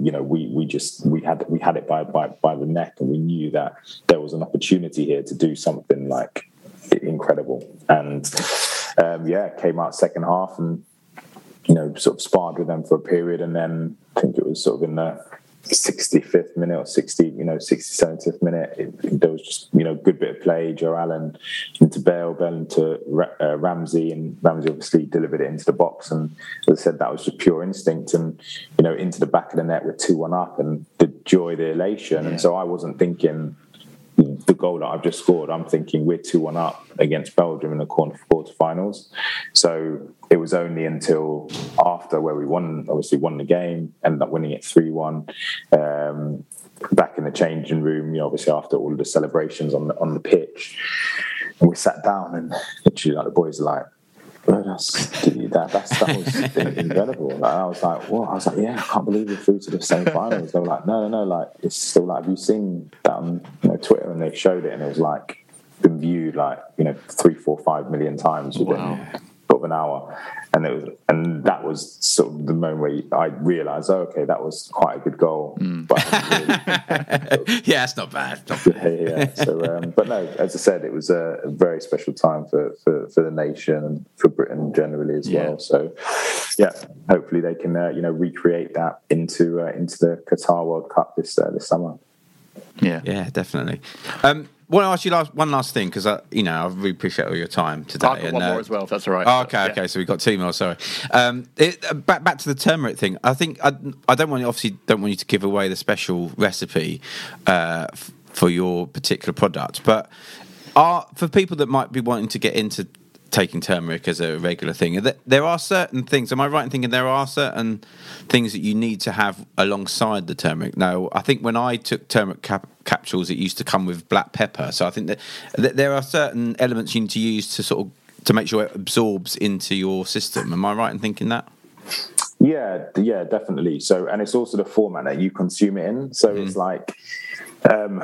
you know we we just we had we had it by by by the neck and we knew that there was an opportunity here to do something like incredible and um, yeah came out second half and you know sort of sparred with them for a period and then I think it was sort of in the 65th minute or 60, you know, 67th minute, it, there was just, you know, good bit of play. Joe Allen into Bale, Bale into uh, Ramsey, and Ramsey obviously delivered it into the box. And as I said, that was just pure instinct. And, you know, into the back of the net with 2 1 up and the joy, the elation. Yeah. And so I wasn't thinking, the goal that I've just scored, I'm thinking we're 2 1 up against Belgium in the quarterfinals. So it was only until after where we won, obviously won the game, ended up winning it 3 1. Um, back in the changing room, you know, obviously after all the celebrations on the, on the pitch, and we sat down and literally like the boys are like, that's that, that's, that was incredible. Like, I was like, well, I was like, yeah, I can't believe we're through to the semi-finals. They were like, no, no, no, like it's still like, have you seen that on you know, Twitter? And they showed it, and it was like been viewed like you know three, four, five million times within wow of an hour, and it was, and that was sort of the moment where I realised, oh, okay, that was quite a good goal. Mm. But really, yeah, it's not bad. Not bad. yeah, yeah. So, um, but no, as I said, it was a, a, very special time for, for, for the nation and for Britain generally as yeah. well. So, yeah, hopefully they can uh, you know recreate that into uh, into the Qatar World Cup this uh, this summer. Yeah, yeah, definitely. Um, want to ask you last, one last thing because you know I really appreciate all your time today. I've got and, one uh, more as well. If that's all right. Oh, okay, okay. So we've got two more. Sorry. Um, it, uh, back back to the turmeric thing. I think I, I don't want obviously don't want you to give away the special recipe uh, f- for your particular product, but are for people that might be wanting to get into taking turmeric as a regular thing. There are certain things. Am I right in thinking there are certain things that you need to have alongside the turmeric? No, I think when I took turmeric cap- capsules, it used to come with black pepper. So I think that, that there are certain elements you need to use to sort of to make sure it absorbs into your system. Am I right in thinking that? Yeah, yeah, definitely. So, and it's also the format that you consume it in. So mm. it's like, um,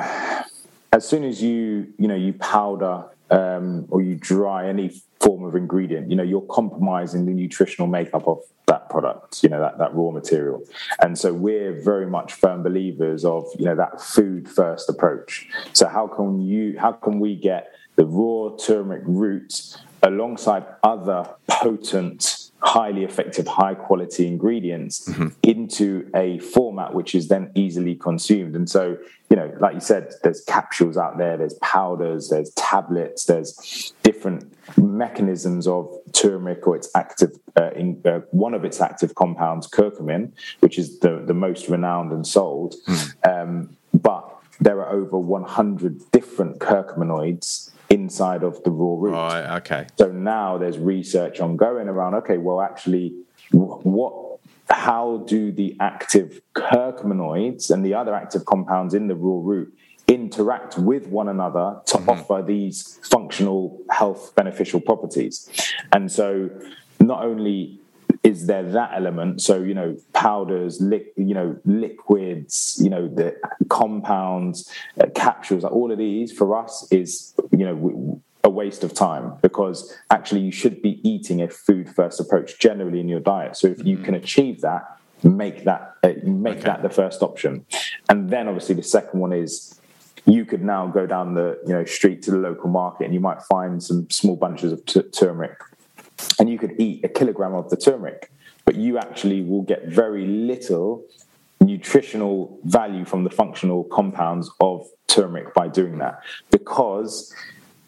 as soon as you, you know, you powder um, or you dry any form of ingredient, you know, you're compromising the nutritional makeup of that product, you know, that, that raw material. And so we're very much firm believers of, you know, that food first approach. So how can you how can we get the raw turmeric roots alongside other potent highly effective, high quality ingredients mm-hmm. into a format which is then easily consumed. And so, you know, like you said, there's capsules out there, there's powders, there's tablets, there's different mechanisms of turmeric or its active, uh, in, uh, one of its active compounds, curcumin, which is the, the most renowned and sold. Mm. Um, but there are over 100 different curcuminoids inside of the raw root. Right, okay. So now there's research ongoing around, okay, well, actually, what, how do the active curcuminoids and the other active compounds in the raw root interact with one another to mm-hmm. offer these functional health beneficial properties? And so not only is there that element so you know powders li- you know liquids you know the compounds uh, capsules all of these for us is you know a waste of time because actually you should be eating a food first approach generally in your diet so if you mm-hmm. can achieve that make that uh, make okay. that the first option and then obviously the second one is you could now go down the you know street to the local market and you might find some small bunches of t- turmeric and you could eat a kilogram of the turmeric, but you actually will get very little nutritional value from the functional compounds of turmeric by doing that because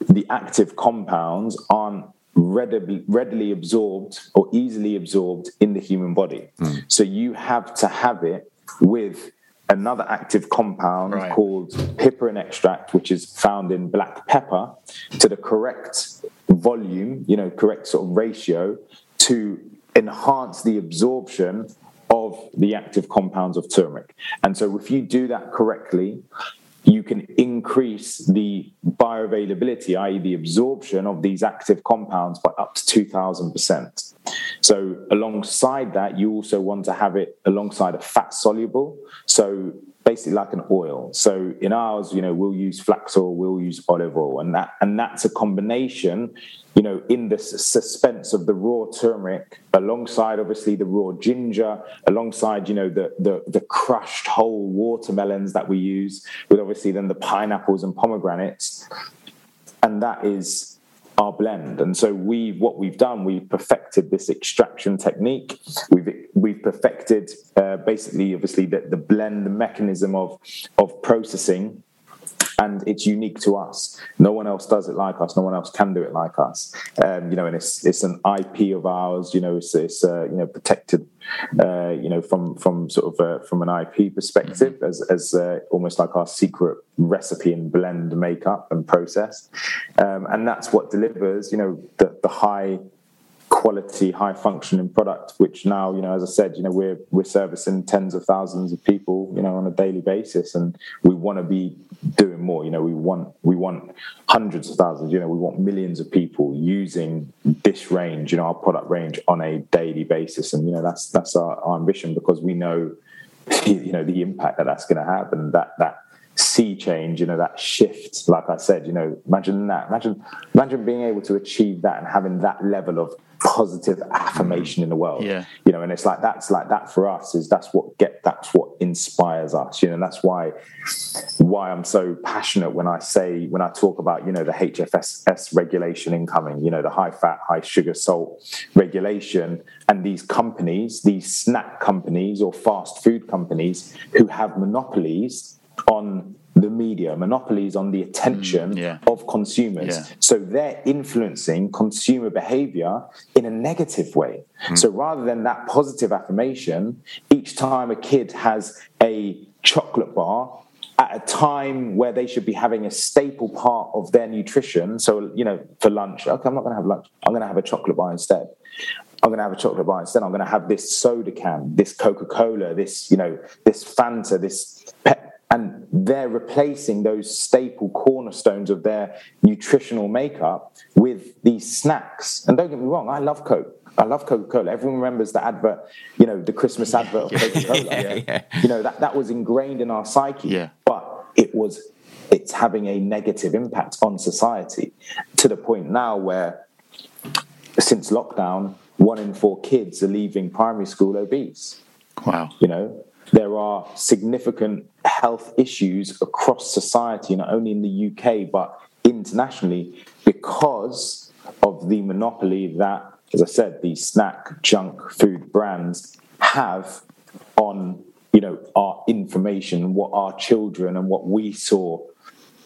the active compounds aren't readily, readily absorbed or easily absorbed in the human body. Mm. So you have to have it with another active compound right. called piperine extract, which is found in black pepper, to the correct volume, you know, correct sort of ratio to enhance the absorption of the active compounds of turmeric. And so if you do that correctly, you can increase the bioavailability, i.e., the absorption of these active compounds by up to 2000%. So, alongside that, you also want to have it alongside a fat soluble. So, basically like an oil. So in ours, you know, we'll use flax oil, we'll use olive oil, and that and that's a combination, you know, in the suspense of the raw turmeric, alongside obviously the raw ginger, alongside you know the the, the crushed whole watermelons that we use, with obviously then the pineapples and pomegranates, and that is our blend. And so we what we've done, we've perfected this extraction technique. We've we've perfected uh, basically, obviously, the, the blend mechanism of of processing and it's unique to us. No one else does it like us. No one else can do it like us. Um, you know, and it's it's an IP of ours. You know, it's, it's uh, you know protected. Uh, you know, from from sort of uh, from an IP perspective, as as uh, almost like our secret recipe and blend makeup and process, um, and that's what delivers. You know, the the high quality, high functioning product, which now, you know, as I said, you know, we're we're servicing tens of thousands of people, you know, on a daily basis, and we want to be doing more. You know, we want we want hundreds of thousands. You know, we want millions of people using this range, you know, our product range on a daily basis, and you know, that's that's our, our ambition because we know, you know, the impact that that's going to have, and that that sea change, you know, that shift. Like I said, you know, imagine that. Imagine imagine being able to achieve that and having that level of positive affirmation in the world. Yeah. You know, and it's like that's like that for us is that's what get that's what inspires us. You know, and that's why why I'm so passionate when I say when I talk about, you know, the HFSS regulation incoming, you know, the high fat, high sugar, salt regulation, and these companies, these snack companies or fast food companies who have monopolies on the media, monopolies on the attention mm, yeah. of consumers. Yeah. So they're influencing consumer behavior in a negative way. Mm. So rather than that positive affirmation, each time a kid has a chocolate bar, at a time where they should be having a staple part of their nutrition. So, you know, for lunch, okay, I'm not going to have lunch. I'm going to have a chocolate bar instead. I'm going to have a chocolate bar instead. I'm going to have this soda can, this Coca Cola, this, you know, this Fanta, this pet and they're replacing those staple cornerstones of their nutritional makeup with these snacks. And don't get me wrong, I love Coke. I love Coca Cola. Everyone remembers the advert, you know, the Christmas advert of Coca Cola. yeah, yeah. You know, that, that was ingrained in our psyche. Yeah. But it was, it's having a negative impact on society to the point now where since lockdown, one in four kids are leaving primary school obese. Wow. You know, there are significant health issues across society, not only in the UK, but internationally, because of the monopoly that, as I said, these snack junk food brands have on you know our information, what our children and what we saw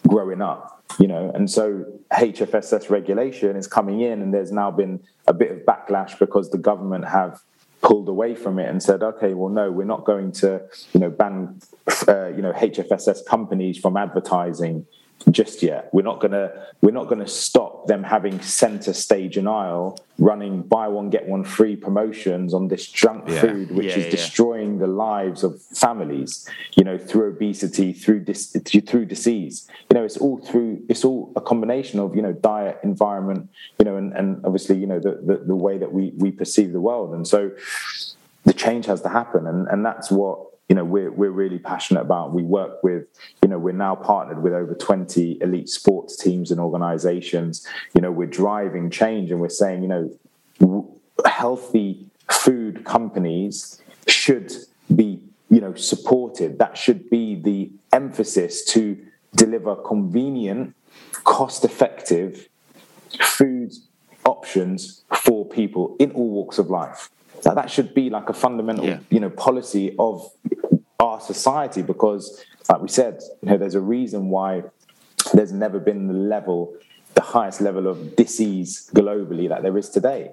growing up. You know, and so HFSS regulation is coming in, and there's now been a bit of backlash because the government have pulled away from it and said, okay, well, no, we're not going to, you know, ban, uh, you know, HFSS companies from advertising just yet. We're not gonna we're not gonna stop them having center stage and aisle running buy one get one free promotions on this junk Yeah. food, which Yeah, is yeah. destroying the lives of families. You know, through obesity, through dis- through disease. You know, it's all through it's all a combination of you know diet, environment, you know, and, and obviously you know the, the the way that we we perceive the world, and so the change has to happen and, and that's what you know we're, we're really passionate about. We work with you know we're now partnered with over 20 elite sports teams and organizations. You know we're driving change and we're saying you know healthy food companies should be you know supported. That should be the emphasis to deliver convenient cost effective food options for people in all walks of life. That that should be like a fundamental, Yeah. you know, policy of our society because, like we said, you know, there's a reason why there's never been the level, the highest level of disease globally that there is today.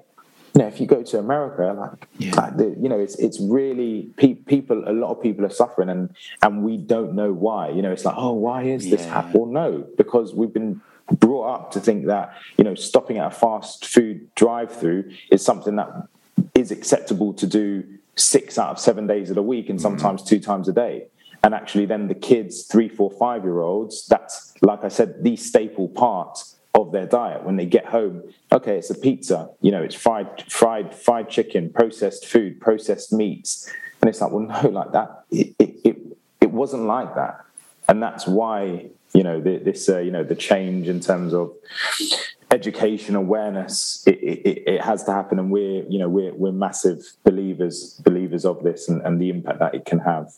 You know, if you go to America, like, Yeah. like the, you know, it's it's really pe- people. A lot of people are suffering, and and we don't know why. You know, it's like, oh, why is this Yeah. happening? Well, no, because we've been brought up to think that you know stopping at a fast food drive-through is something that is acceptable to do six out of seven days of the week and sometimes two times a day. And actually then the kids three four five year olds that's like i said the staple part of their diet. When they get home okay it's a pizza you know it's fried fried fried chicken processed food processed meats. And it's like well no like that it it, it, it wasn't like that. And that's why you know the, this uh, you know the change in terms of education awareness it, it, it has to happen. And we're you know we're, we're massive believers believers of this and, and the impact that it can have.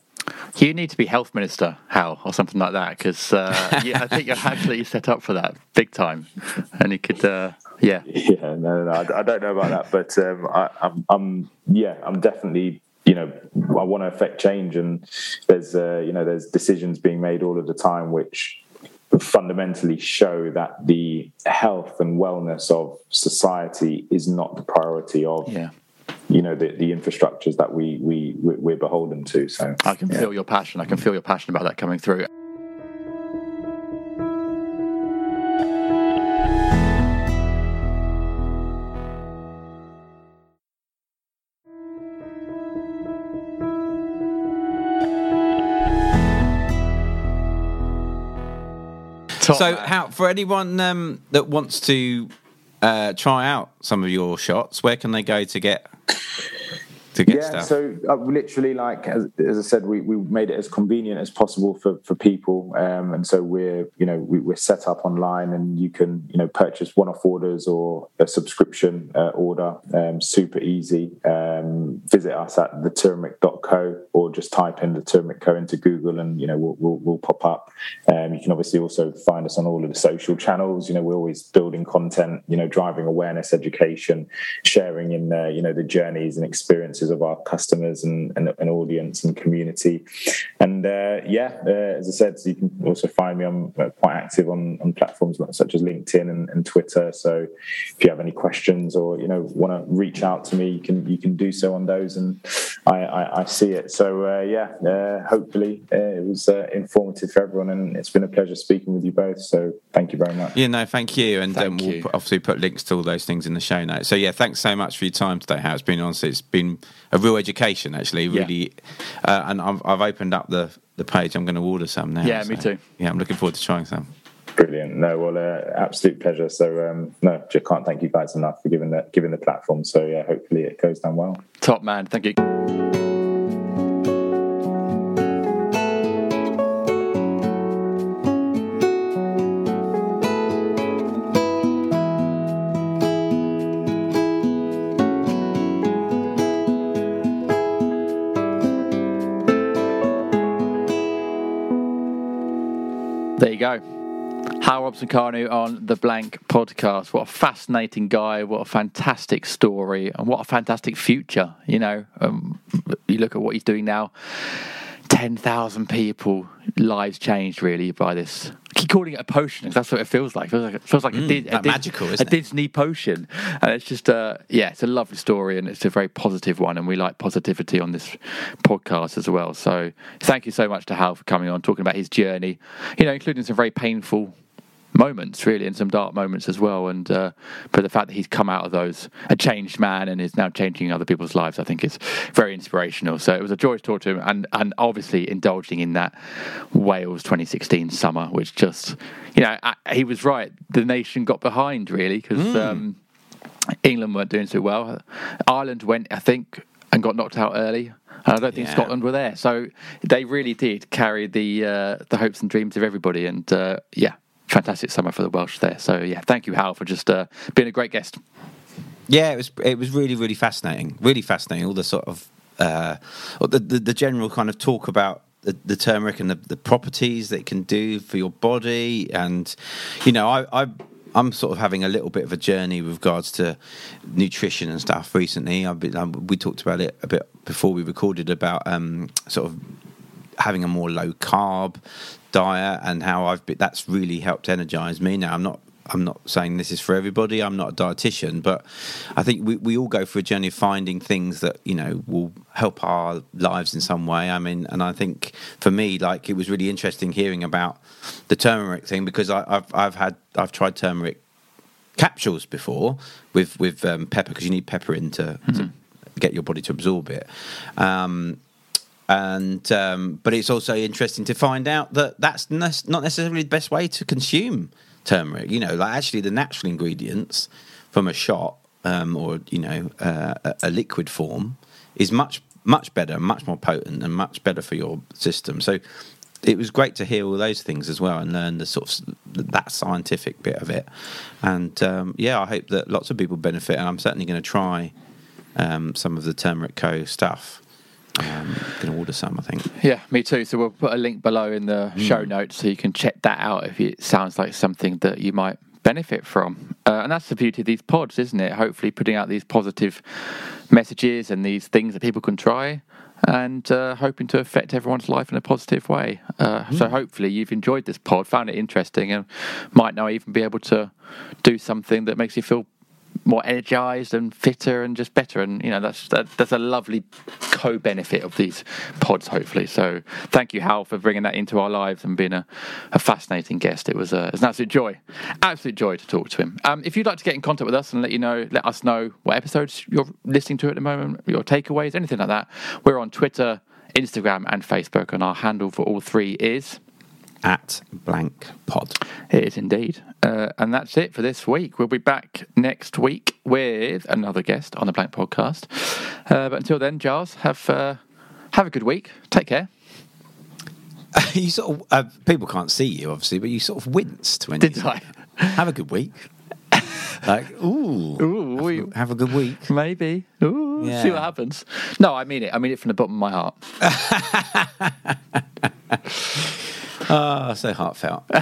You need to be health minister, Hal, or something like that, because uh, yeah, I think you're actually set up for that big time, and you could, uh, yeah, yeah no no, no I, I don't know about that but um, I, I'm, I'm yeah i'm definitely you know i want to affect change and there's uh, you know there's decisions being made all of the time which fundamentally show that the health and wellness of society is not the priority of yeah. you know the, the infrastructures that we we we- we're beholden to so I can feel your passion. I can feel your passion about that coming through. Top So, man. how for anyone um, that wants to uh, try out some of your shots, where can they go to get to get yeah stuff? so uh, literally like as, as i said we, we made it as convenient as possible for, for people um, and so we're you know we, we're set up online and you can you know purchase one-off orders or a subscription uh, order um, super easy. Um, visit us at theturmeric.co or just type in the turmeric co into google and you know we'll, we'll, we'll pop up. Um, you can obviously also find us on all of the social channels. You know we're always building content you know driving awareness education sharing in uh, you know the journeys and experiences of our customers and, and, and audience and community and uh, yeah uh, as i said so you can also find me i'm uh, quite active on, on platforms such as linkedin and, and twitter so if you have any questions or you know want to reach out to me you can you can do so on those and i i, I see it so uh, yeah uh, hopefully uh, it was uh, informative for everyone and it's been a pleasure speaking with you both so thank you very much Yeah, no, thank you, and Thank um, we'll you. obviously put links to all those things in the show notes. So yeah, thanks so much for your time today. Hal it's been honestly, it's been a real education actually. Yeah. Really, uh, and I've, I've opened up the the page. I'm going to order some now. Yeah, me too. Yeah, I'm looking forward to trying some. Brilliant. No, well, uh, absolute pleasure. So, um, no, just can't thank you guys enough for giving the giving the platform. So, yeah, hopefully it goes down well. Top man, thank you. Robson-Kanu on the Blank podcast. What a fascinating guy. What a fantastic story. And what a fantastic future. You know, um, you look at what he's doing now 10,000 people, lives changed really by this. I keep calling it a potion because that's what it feels like. It feels like, it feels like a, Mm, a, Dis- magical, a? Disney potion. And it's just, uh, yeah, it's a lovely story and it's a very positive one. And we like positivity on this podcast as well. So thank you so much to Hal for coming on, talking about his journey, you know, including some very painful moments really and some dark moments as well. And uh, but the fact that he's come out of those a changed man and is now changing other people's lives i think is very inspirational. So it was a joy to talk to him and and obviously indulging in that wales 2016 summer which just you know I, he was right. The nation got behind really because um, england weren't doing so well. Ireland went i think and got knocked out early and I don't think Yeah. Scotland were there, so they really did carry the uh, the hopes and dreams of everybody. And uh, yeah, fantastic summer for the Welsh there. So yeah, thank you, Hal, for just uh, being a great guest. Yeah, it was it was really really fascinating, really fascinating. All the sort of uh, the, the the general kind of talk about the, the turmeric and the, the properties that it can do for your body, and you know, I. I I'm sort of having a little bit of a journey with regards to nutrition and stuff recently. I've been, um, we talked about it a bit before we recorded about um, sort of having a more low carb diet and how I've been, that's really helped energize me. Now I'm not I'm not saying this is for everybody. I'm not a dietitian, but I think we, we all go through a journey of finding things that you know will help our lives in some way. I mean, and I think for me, like it was really interesting hearing about the turmeric thing because I, I've I've had I've tried turmeric capsules before with with um, pepper because you need pepper in to, to get your body to absorb it. Um, and um, but it's also interesting to find out that that's not necessarily the best way to consume turmeric. You know, like actually the natural ingredients from a shot um, or you know uh, a, a liquid form is much much better, much more potent, and much better for your system. So it was great to hear all those things as well and learn the sort of that scientific bit of it. And um, yeah, I hope that lots of people benefit, and I'm certainly going to try um, some of the Turmeric Co stuff. Um, going to order some, I think. Yeah, me too. So we'll put a link below in the show notes so you can check that out if it sounds like something that you might benefit from. Uh, and that's the beauty of these pods, isn't it? Hopefully, putting out these positive messages and these things that people can try and uh, hoping to affect everyone's life in a positive way. Uh, So, hopefully, you've enjoyed this pod, found it interesting, and might now even be able to do something that makes you feel more energized and fitter and just better. And you know that's that, that's a lovely co-benefit of these pods hopefully. So thank you hal for bringing that into our lives and being a, a fascinating guest. It was, a, it was an absolute joy absolute joy to talk to him. Um, if you'd like to get in contact with us and let you know let us know what episodes you're listening to at the moment your takeaways anything like that we're on twitter instagram and facebook. And our handle for all three is At blank pod. It is indeed. Uh, and that's it for this week. We'll be back next week with another guest on the Blank Podcast. Uh, but until then, Giles, have uh, have a good week. Take care. you sort of uh, people can't see you obviously, but you sort of winced when Did you I? have a good week. like ooh, Ooh, we- have a good week. Maybe. Ooh, See what happens. No, I mean it. I mean it from the bottom of my heart. Ah, so heartfelt.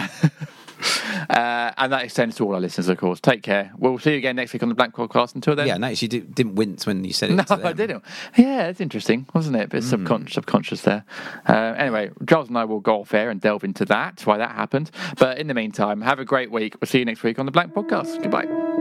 Uh, and that extends to all our listeners, of course. Take care. We'll see you again next week on the Blank Podcast. Until then. yeah, notice you did, didn't wince when you said it. No. I didn't. Yeah, it's interesting, wasn't it? A bit subconscious, subconscious there. Uh, anyway, Giles and I will go off air and delve into that, why that happened. But in the meantime, have a great week. We'll see you next week on the Blank Podcast. Goodbye.